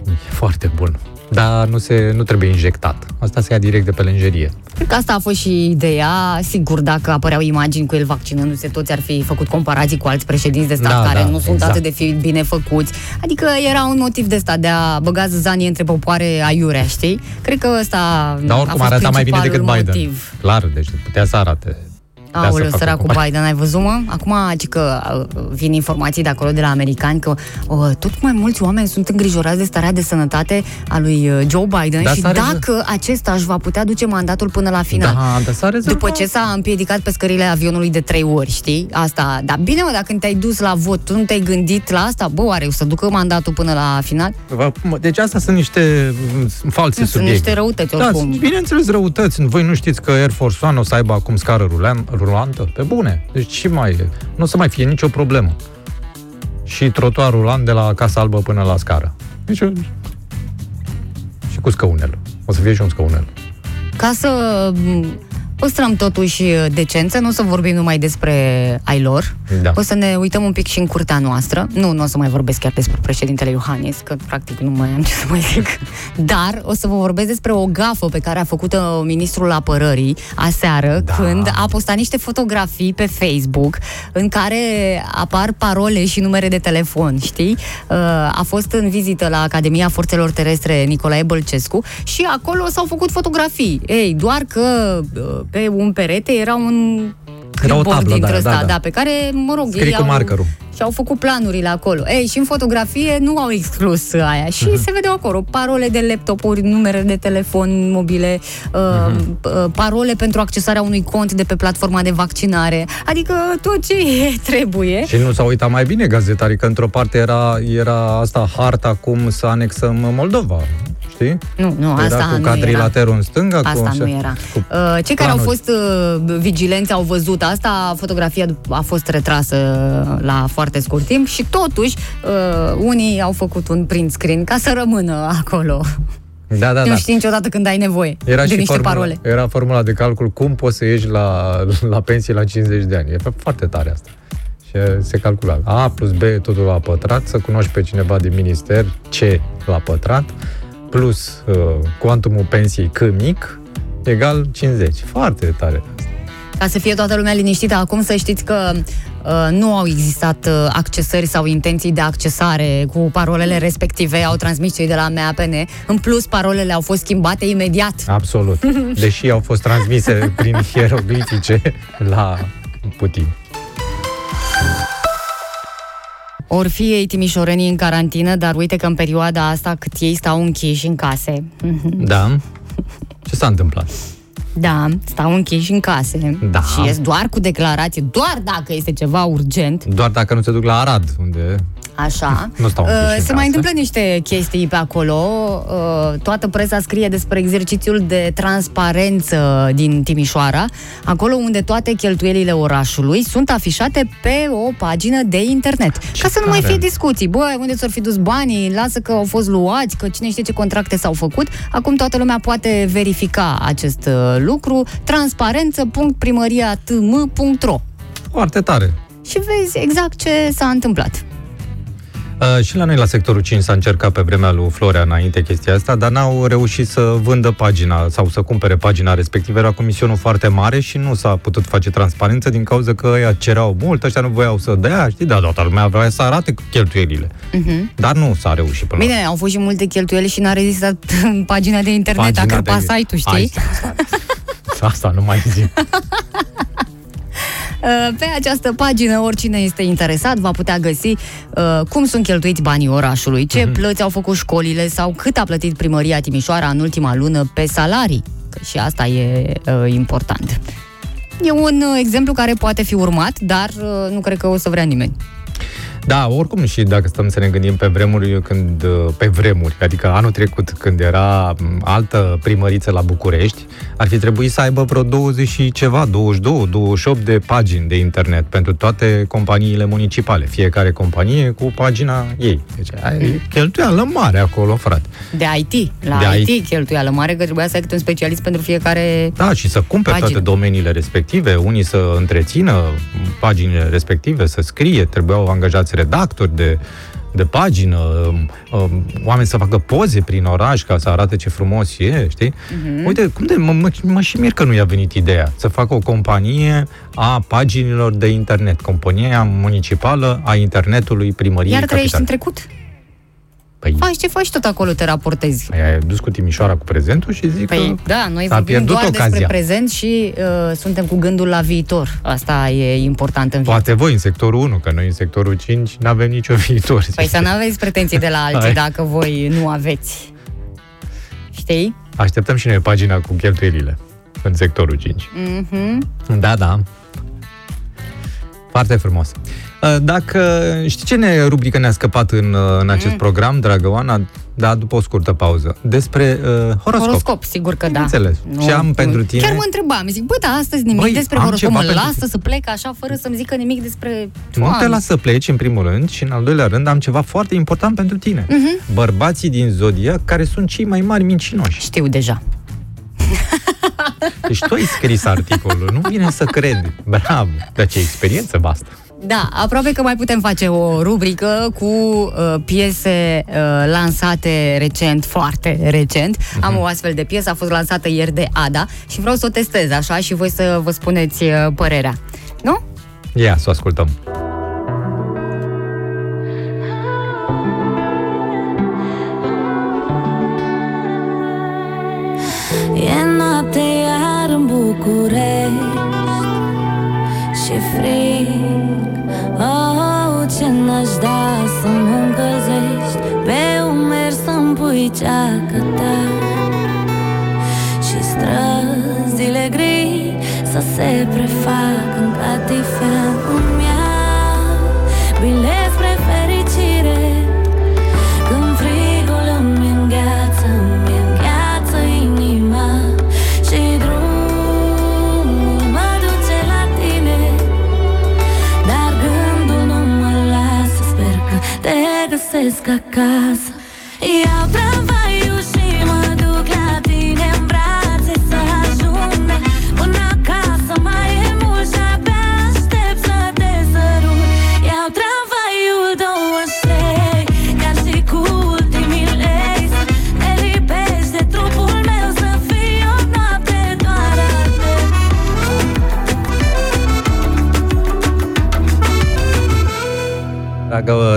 E foarte bun. Dar nu, se, nu trebuie injectat. Asta se ia direct de pe lenjerie. Cred că asta a fost și ideea. Sigur, dacă apăreau imagini cu el vaccinându-se, toți ar fi făcut comparații cu alți președinți de stat Da, care da, nu sunt exact. atât de fi bine făcuți. Adică era un motiv de sta de a băga zăzanie între popoare aiurea, știi? Cred că ăsta Dar a oricum fost arăta mai bine decât principalul Biden. motiv. Clar, deci putea să arate. Putea să Aoleu, facă săracul comparații. Biden, ai văzut, mă? Acum, ci că uh, vin informații de acolo, de la americani, că uh, tot mai mulți oameni sunt îngrijorați de starea de sănătate a lui uh, Joe Biden Da, și s-a rezolvat. dacă acesta își va putea duce mandatul până la final. Da, dar s-a rezolvat. După ce s-a împiedicat pe scările avionului de trei ori, știi? Asta, dar bine mă, dacă te-ai dus la vot, tu nu te-ai gândit la asta? Bă, oare o să ducă mandatul până la final? Vă- mă, Deci asta sunt niște mm, false Nu, sunt subiecte. niște răutăți, Da, oricum. sunt, bineînțeles răutăți. Voi nu știți că Air Force One o să aibă acum scară rulan, rulantă? Pe bune. Deci ce mai e? Nu o să mai fie nicio problemă. Și trotuar rulant de la Casa Albă până la scară. Deci, eu- și cu scăunel. O să fie și un scăunel. Ca să m, păstrăm totuși decență, nu o să vorbim numai despre ai lor, Da. o să ne uităm un pic și în curtea noastră. Nu, nu o să mai vorbesc chiar despre președintele Iohannis, că practic nu mai am ce să mai zic. Dar o să vă vorbesc despre o gafă pe care a făcut-o ministrul apărării aseară, Da. când a postat niște fotografii pe Facebook în care apar parole și numere de telefon, știi? Uh, A fost în vizită la Academia Forțelor Terestre Nicolae Bălcescu și acolo s-au făcut fotografii. Ei, doar că uh, pe un perete era un Era o clipboard tablă, dintre da, ăsta, da, da. pe care, mă rog, Scrii ei cu au, markerul. și-au făcut planurile acolo. Ei, și în fotografie nu au exclus aia. Și Mhm. se vedeau acolo parole de laptopuri, numere de telefon mobile, uh, Mhm. uh, parole pentru accesarea unui cont de pe platforma de vaccinare. Adică tot ce trebuie. Și nu s-a uitat mai bine gazetarii, că într-o parte era, era asta harta cum să anexăm Moldova, știi? Nu, nu, era asta cu nu cadrilaterul în stânga. cu Asta așa- nu era. cu Uh, Cei care au planuri. fost uh, vigilenți au văzut asta, fotografia a fost retrasă la foarte scurt timp și totuși uh, unii au făcut un print screen ca să rămână acolo. Da, da, nu da. știi niciodată când ai nevoie Era de și niște formula, parole. Era formula de calcul cum poți să ieși la, la pensie la 50 de ani. E foarte tare asta. Și uh, se calcula A plus B totul la pătrat, să cunoști pe cineva din minister C la pătrat, plus uh, cuantumul pensiei C mic, egal 50. Foarte tare. Ca să fie toată lumea liniștită, acum să știți că uh, nu au existat uh, accesări sau intenții de accesare cu parolele respective, au transmis cei de la MAPN. În plus, parolele au fost schimbate imediat. Absolut. Deși au fost transmise prin hieroglifice la Putin. Or fi ei timișorenii în carantină, dar uite că în perioada asta cât ei stau închiși în case. Da. Ce s-a întâmplat? Da, stau închiși în case Da. și ies doar cu declarație, doar dacă este ceva urgent, Doar dacă nu se duc la Arad, unde Așa. Nu stau închiși în Se casă. mai întâmplă niște chestii pe acolo. Uh, Toată presa scrie despre exercițiul de transparență din Timișoara, acolo unde toate cheltuielile orașului sunt afișate pe o pagină de internet. Ce Ca să nu mai tare. fie discuții. Băi, unde ți-au fi dus banii? Lasă că au fost luați, că cine știe ce contracte s-au făcut. Acum toată lumea poate verifica acest uh, lucru. Transparență.primariatm.ro foarte tare. Și vezi exact ce s-a întâmplat. Uh, și la noi, la sectorul 5, s-a încercat pe vremea lui Florea înainte chestia asta, dar n-au reușit să vândă pagina sau să cumpere pagina respectivă. Era comisionul foarte mare și nu s-a putut face transparență din cauza că ăia cereau mult, ăștia nu voiau să dea, știi, da, toată lumea vrea să arate cheltuielile. Mhm. Dar nu s-a reușit până Bine, au fost și multe cheltuieli și n-a rezistat pagina de la internet, a Pagina crăpat de- site-ul, Hai, știi? Asta, asta nu mai zic. Uh, Pe această pagină, oricine este interesat va putea găsi uh, cum sunt cheltuiți banii orașului, ce plăți au făcut școlile sau cât a plătit primăria Timișoara în ultima lună pe salarii. Că și asta e uh, important. E un uh, exemplu care poate fi urmat, dar uh, nu cred că o să vrea nimeni. Da, oricum și dacă stăm să ne gândim pe vremuri, când, pe vremuri, adică anul trecut, când era m, altă primăriță la București, ar fi trebuit să aibă vreo 20 și ceva, 22, 28 de pagini de internet pentru toate companiile municipale, fiecare companie cu pagina ei. Deci ai cheltuială mare acolo, frate. De IT, la De IT, IT. cheltuială mare, că trebuia să ai câte un specialist pentru fiecare... Da, și să cumpere Pagină. toate domeniile respective, unii să întrețină paginile respective, să scrie, trebuiau angajați redactori de, de pagină, um, um, oameni să facă poze prin oraș ca să arate ce frumos e, știi? Mhm. Uite, cum de, mă, mă, mă și mir că nu i-a venit ideea să facă o companie a paginilor de internet, compania municipală a internetului primăriei Iar trăiești în Capitale. trecut? Păi, Faci ce faci tot acolo, te raportezi. ai, ai dus cu Timișoara cu prezentul și zic Păi, că da, noi s-a vorbim pierdut doar ocazia. despre prezent și uh, suntem cu gândul la viitor. Asta e important în viață. Poate voi în sectorul 1, că noi în sectorul 5 nu avem nicio viitor. Păi să nu aveți pretenții de la alții Hai. dacă voi nu aveți. Știi? Așteptăm și noi pagina cu cheltuielile în sectorul 5. Mhm. Da, da. Foarte frumos. Uh, Dacă știi ce ne rubrică ne-a scăpat în, uh, în acest Mm. program, dragă Oana, da, după o scurtă pauză, despre uh, horoscop. Horoscop, sigur că da. Înțeles. Și am pentru tine- Chiar mă întrebam, zic, bă, da, astăzi nimic Băi, despre am horoscop, ceva mă pentru lasă tine. să plec așa fără să-mi zică nimic despre Nu te oameni. las să pleci, în primul rând, și în al doilea rând am ceva foarte important pentru tine. Mhm. Bărbații din Zodia, care sunt cei mai mari mincinoși. Știu deja. Deci tu ai scris articolul, nu vine să cred. Bravo! Dar ce experiență vastă! Da, aproape că mai putem face o rubrică cu uh, piese uh, lansate recent, foarte recent. Mhm. Am o astfel de piesă, a fost lansată ieri de Ada și vreau să o testez așa și voi să vă spuneți uh, părerea. Nu? Ia, să o ascultăm. București București și frig Oh, ce n-aș da să mă încălzești Pe umeri să-mi pui ceaca ta Și străzile gri să se prefac găsesc acasă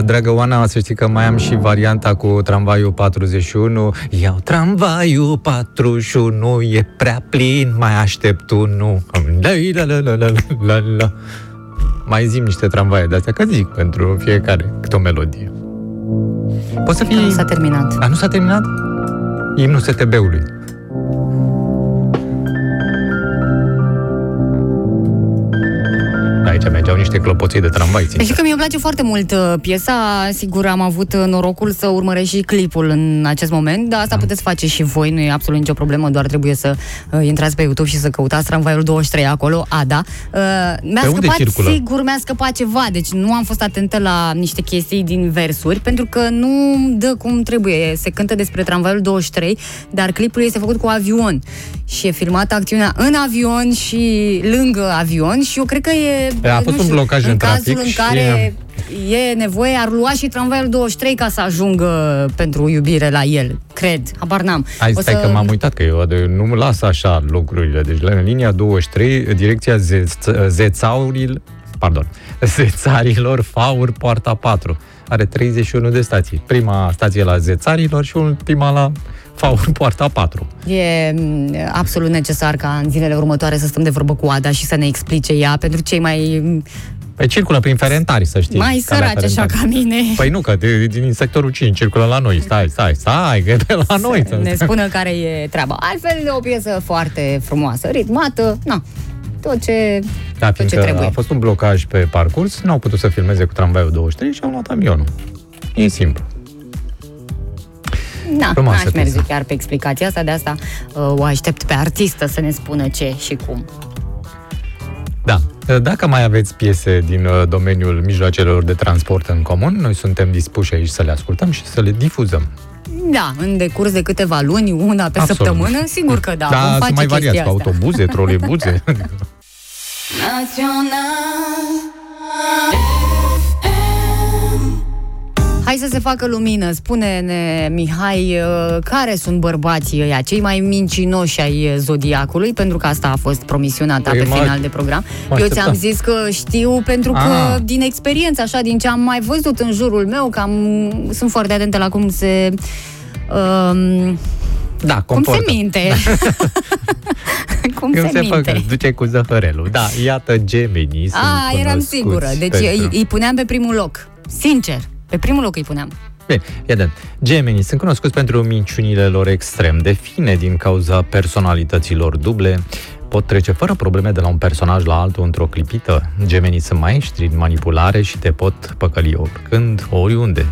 Dragă, dragă Oana, să știi că mai am și varianta cu tramvaiul 41. Iau tramvaiul 41, e prea plin, mai aștept unul. La, la, la, la, la, la, la. Mai zim niște tramvaie de astea, că zic pentru fiecare câte o melodie. Poți să fii... Nu s-a terminat. A, nu s-a terminat? Imnul STB-ului. Aici mergeau niște clopoței de tramvai. țin. Știi că mie îmi place foarte mult uh, piesa, sigur am avut uh, norocul să urmăresc și clipul în acest moment, dar asta Mm. puteți face și voi, nu e absolut nicio problemă, doar trebuie să uh, intrați pe YouTube și să căutați tramvaiul 23 acolo, Ada. Uh, mi-a Pe unde scăpat, circulă? sigur mi-a scăpat ceva, deci nu am fost atentă la niște chestii din versuri, pentru că nu dă cum trebuie, se cântă despre tramvaiul 23, dar clipul este făcut cu avion și e filmată acțiunea în avion și lângă avion și eu cred că e... A fost nu un știu, blocaj în cazul trafic în și- care e nevoie, ar lua și tramvaiul 23 ca să ajungă pentru iubire la el. Cred, habar n-am. Hai, O stai să- că m-am uitat că eu de, nu las așa lucrurile. Deci la linia 23, direcția Zeț- Zețauril, pardon, Zețarilor, Faur, poarta 4. Are 31 de stații. Prima stație la Zețarilor și ultima la Faur, poarta 4. E m, absolut necesar ca în zilele următoare să stăm de vorbă cu Ada și să ne explice ea pentru cei mai, Pe circulă prin Ferentari, să știi. mai calea săraci așa Ferentari. ca mine. Păi nu, că de, din sectorul 5 circulă la noi. Stai, stai, stai, că e pe la noi. să ne spună care e treaba. Altfel e o piesă foarte frumoasă, ritmată, na, tot ce, Da, tot ce fiindcă trebuie. a fost un blocaj pe parcurs, n-au putut să filmeze cu tramvaiul 23 și au luat avionul. E simplu. Na, Frumoasă n-aș merge piesă. chiar pe explicația asta, de asta uh, o aștept pe artistă să ne spună ce și cum. Da. Dacă mai aveți piese din uh, domeniul mijloacelor de transport în comun, noi suntem dispuși aici să le ascultăm și să le difuzăm. Da, în decurs de câteva luni, una pe Absolut. săptămână, sigur că da, vom Da, face sunt mai variați, chestia cu asta. autobuze, troleibuze. Hai să se facă lumină, spune-ne, Mihai, uh, care sunt bărbații ăia, cei mai mincinoși ai zodiacului, pentru că asta a fost promisiunea ta Păi, pe mă- final de program. mă Eu așteptam. ți-am zis că știu pentru că Ah. din experiență, așa, din ce am mai văzut în jurul meu, că am, sunt foarte atentă la cum se... Um, da, cum se comportă. minte. cum Când se, se minte. facă, duce cu zăhărelul. Da, iată, gemenii sunt A, eram cunoscuți sigură. Deci pentru- îi, îi puneam pe primul loc. Sincer, pe primul loc îi puneam. Bine, iată, gemenii sunt cunoscuți pentru minciunile lor extrem de fine din cauza personalităților duble. Pot trece fără probleme de la un personaj la altul într-o clipită. Gemenii sunt maestri în manipulare și te pot păcăli oricând, oriunde.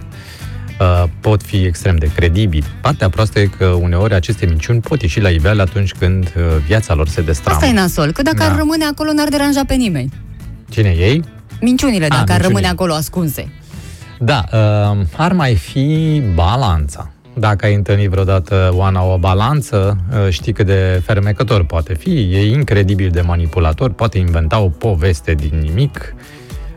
Uh, pot fi extrem de credibili. Partea proastă e că uneori aceste minciuni pot ieși la iveală atunci când uh, viața lor se destramă. Asta e nasol, că dacă Da. ar rămâne acolo, n-ar deranja pe nimeni. Cine ei? Minciunile, dacă ar minciunile. rămâne acolo ascunse. Da, uh, ar mai fi balanța. Dacă ai întâlnit vreodată Oana o balanță, uh, știi cât de fermecător poate fi. E incredibil de manipulator, poate inventa o poveste din nimic.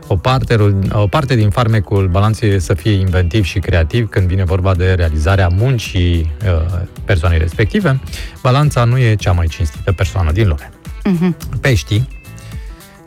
O parte, o parte din farmecul balanței e să fie inventiv și creativ când vine vorba de realizarea muncii uh, persoanei respective. Balanța nu e cea mai cinstită persoană din lume. Mhm. Peștii,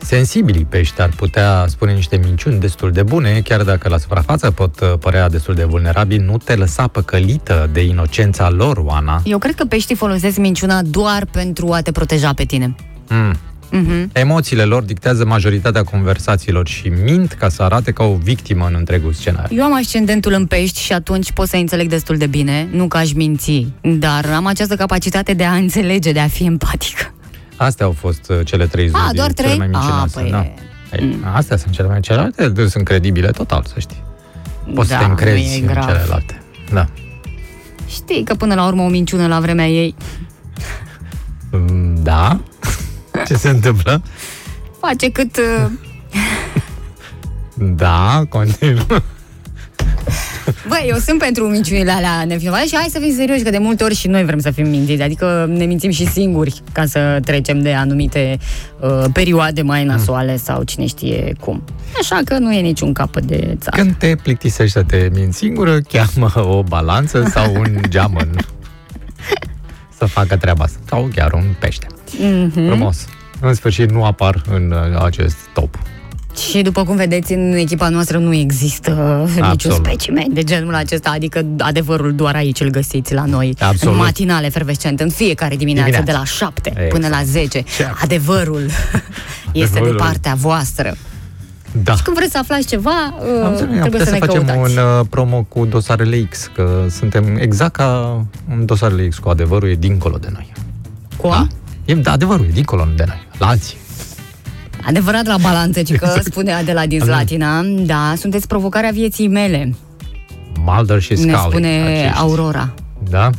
sensibilii pești ar putea spune niște minciuni destul de bune, chiar dacă la suprafață pot uh, părea destul de vulnerabili, nu te lăsa păcălită de inocența lor, Oana. Eu cred că peștii folosesc minciuna doar pentru a te proteja pe tine. Mm. Mhm. Emoțiile lor dictează majoritatea conversațiilor și mint ca să arate ca o victimă în întregul scenariu. Eu am ascendentul în pești și atunci pot să înțeleg destul de bine, nu că aș minți, dar am această capacitate de a înțelege, de a fi empatică. Astea au fost uh, cele trei A, zodii, doar cele trei? mai A, mincinoase. păi da. e- Ei, Astea sunt cele mai celelalte, sunt credibile total, să știi. Poți Da, să te nu încrezi e în grav. celelalte. Da. Știi că până la urmă o minciună la vremea ei Mm, Da? Ce se întâmplă? face cât... uh, Da, continuă. Băi, eu sunt pentru minciunile alea nevinovate și hai să fim serioși, că de multe ori și noi vrem să fim mințiți, adică ne mințim și singuri ca să trecem de anumite uh, perioade mai nasoale sau cine știe cum. Așa că nu e niciun capăt de țară. Când te plictisești să te minți singură, cheamă o balanță sau un geamăn să facă treaba asta. Sau chiar un pește. Mhm. Frumos. În sfârșit nu apar în uh, acest top. Și după cum vedeți, în echipa noastră nu există niciun Absolut. specimen de genul acesta, adică adevărul doar aici îl găsiți la noi, Absolut. în matinale efervescent, în fiecare dimineață, Dimineața. de la 7 Exact. până la 10. Ce- Adevărul este de Adevărul. partea voastră. Da. Când vreți să aflați ceva, uh, Am înțeles, am trebuie putea să ne să facem căutați. un uh, promo cu dosarele X, că suntem exact ca în dosarele X, cu adevărul e dincolo de noi. Cum? Da. E, da, adevărul e dincolo de noi, la alții. Adevărat la balanță, ci că spunea de la din Exact. Slatina, da, sunteți provocarea vieții mele, Mulder și Scully. ne spune acești. Aurora. Da?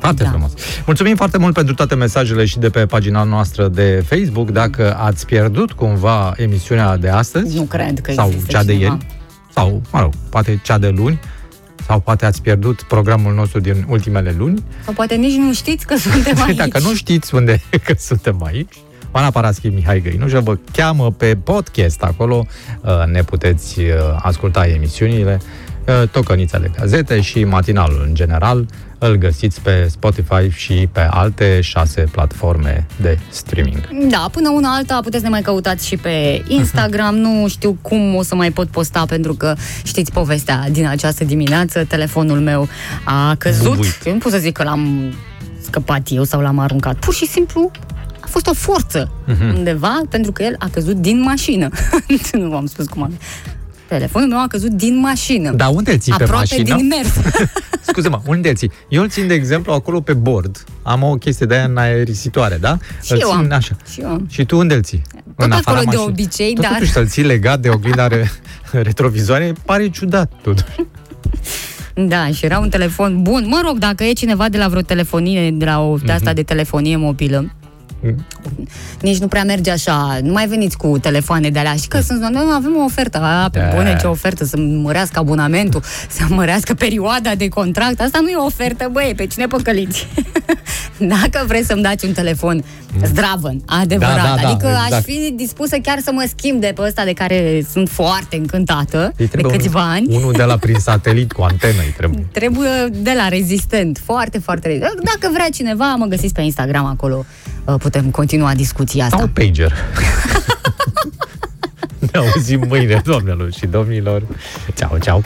Foarte Da. frumos. Mulțumim foarte mult pentru toate mesajele și de pe pagina noastră de Facebook. Dacă ați pierdut cumva emisiunea de astăzi Nu cred că sau există cea de cineva. ieri, sau, mă rog, poate cea de luni, sau poate ați pierdut programul nostru din ultimele luni. Sau poate nici nu știți că suntem aici. Dacă nu știți unde că suntem aici, Oana Paraschi, Mihai Găinușă vă cheamă pe podcast. Acolo uh, ne puteți uh, asculta emisiunile, uh, Tocănița de gazete și matinalul în general. Îl găsiți pe Spotify și pe alte șase platforme de streaming. Da, până una alta puteți să ne mai căutați și pe Instagram. Nu știu cum o să mai pot posta pentru că știți povestea din această dimineață. Telefonul meu a căzut. Bubuit. Eu nu pot să zic că l-am scăpat eu sau l-am aruncat. Pur și simplu a fost o forță Mhm. undeva pentru că el a căzut din mașină. nu v-am spus cum a Telefonul meu a căzut din mașină. Dar unde îl ții pe Aproape mașină? din mers. Scuze-mă, unde îl ții? Eu îl țin, de exemplu, acolo pe bord. Am o chestie de aia în aerisitoare, da? Și îl eu țin am. așa. Și eu am. Și tu unde îl ții? Tot afara acolo de mașinii. obicei, Tot dar- Totuși să-l ții legat de oglinda re- retrovizoare pare ciudat, totuși. Da, și era un telefon bun. Mă rog, dacă e cineva de la vreo telefonie, de la o de asta de telefonie mobilă, nici nu prea merge așa. Nu mai veniți cu telefoane de alea. Și că sunt, noi avem o ofertă. A, pe Da. bune, ce ofertă? Să mărească abonamentul, să mărească perioada de contract. Asta nu e o ofertă, băie, pe cine păcăliți? Dacă vreți să-mi dați un telefon zdravăn, adevărat, Da, da, da, adică aș exact. fi dispusă chiar să mă schimb de pe ăsta de care sunt foarte încântată Îi de trebuie câțiva un, ani. Unul de la prin satelit cu antenă îi trebuie. Trebuie de la rezistent, foarte, foarte rezistent. Dacă vrea cineva, mă găsiți pe Instagram acolo, uh, putem continua discuția asta. Sau pager. ne auzim mâine, doamnelor și domnilor. Ceau, ceau.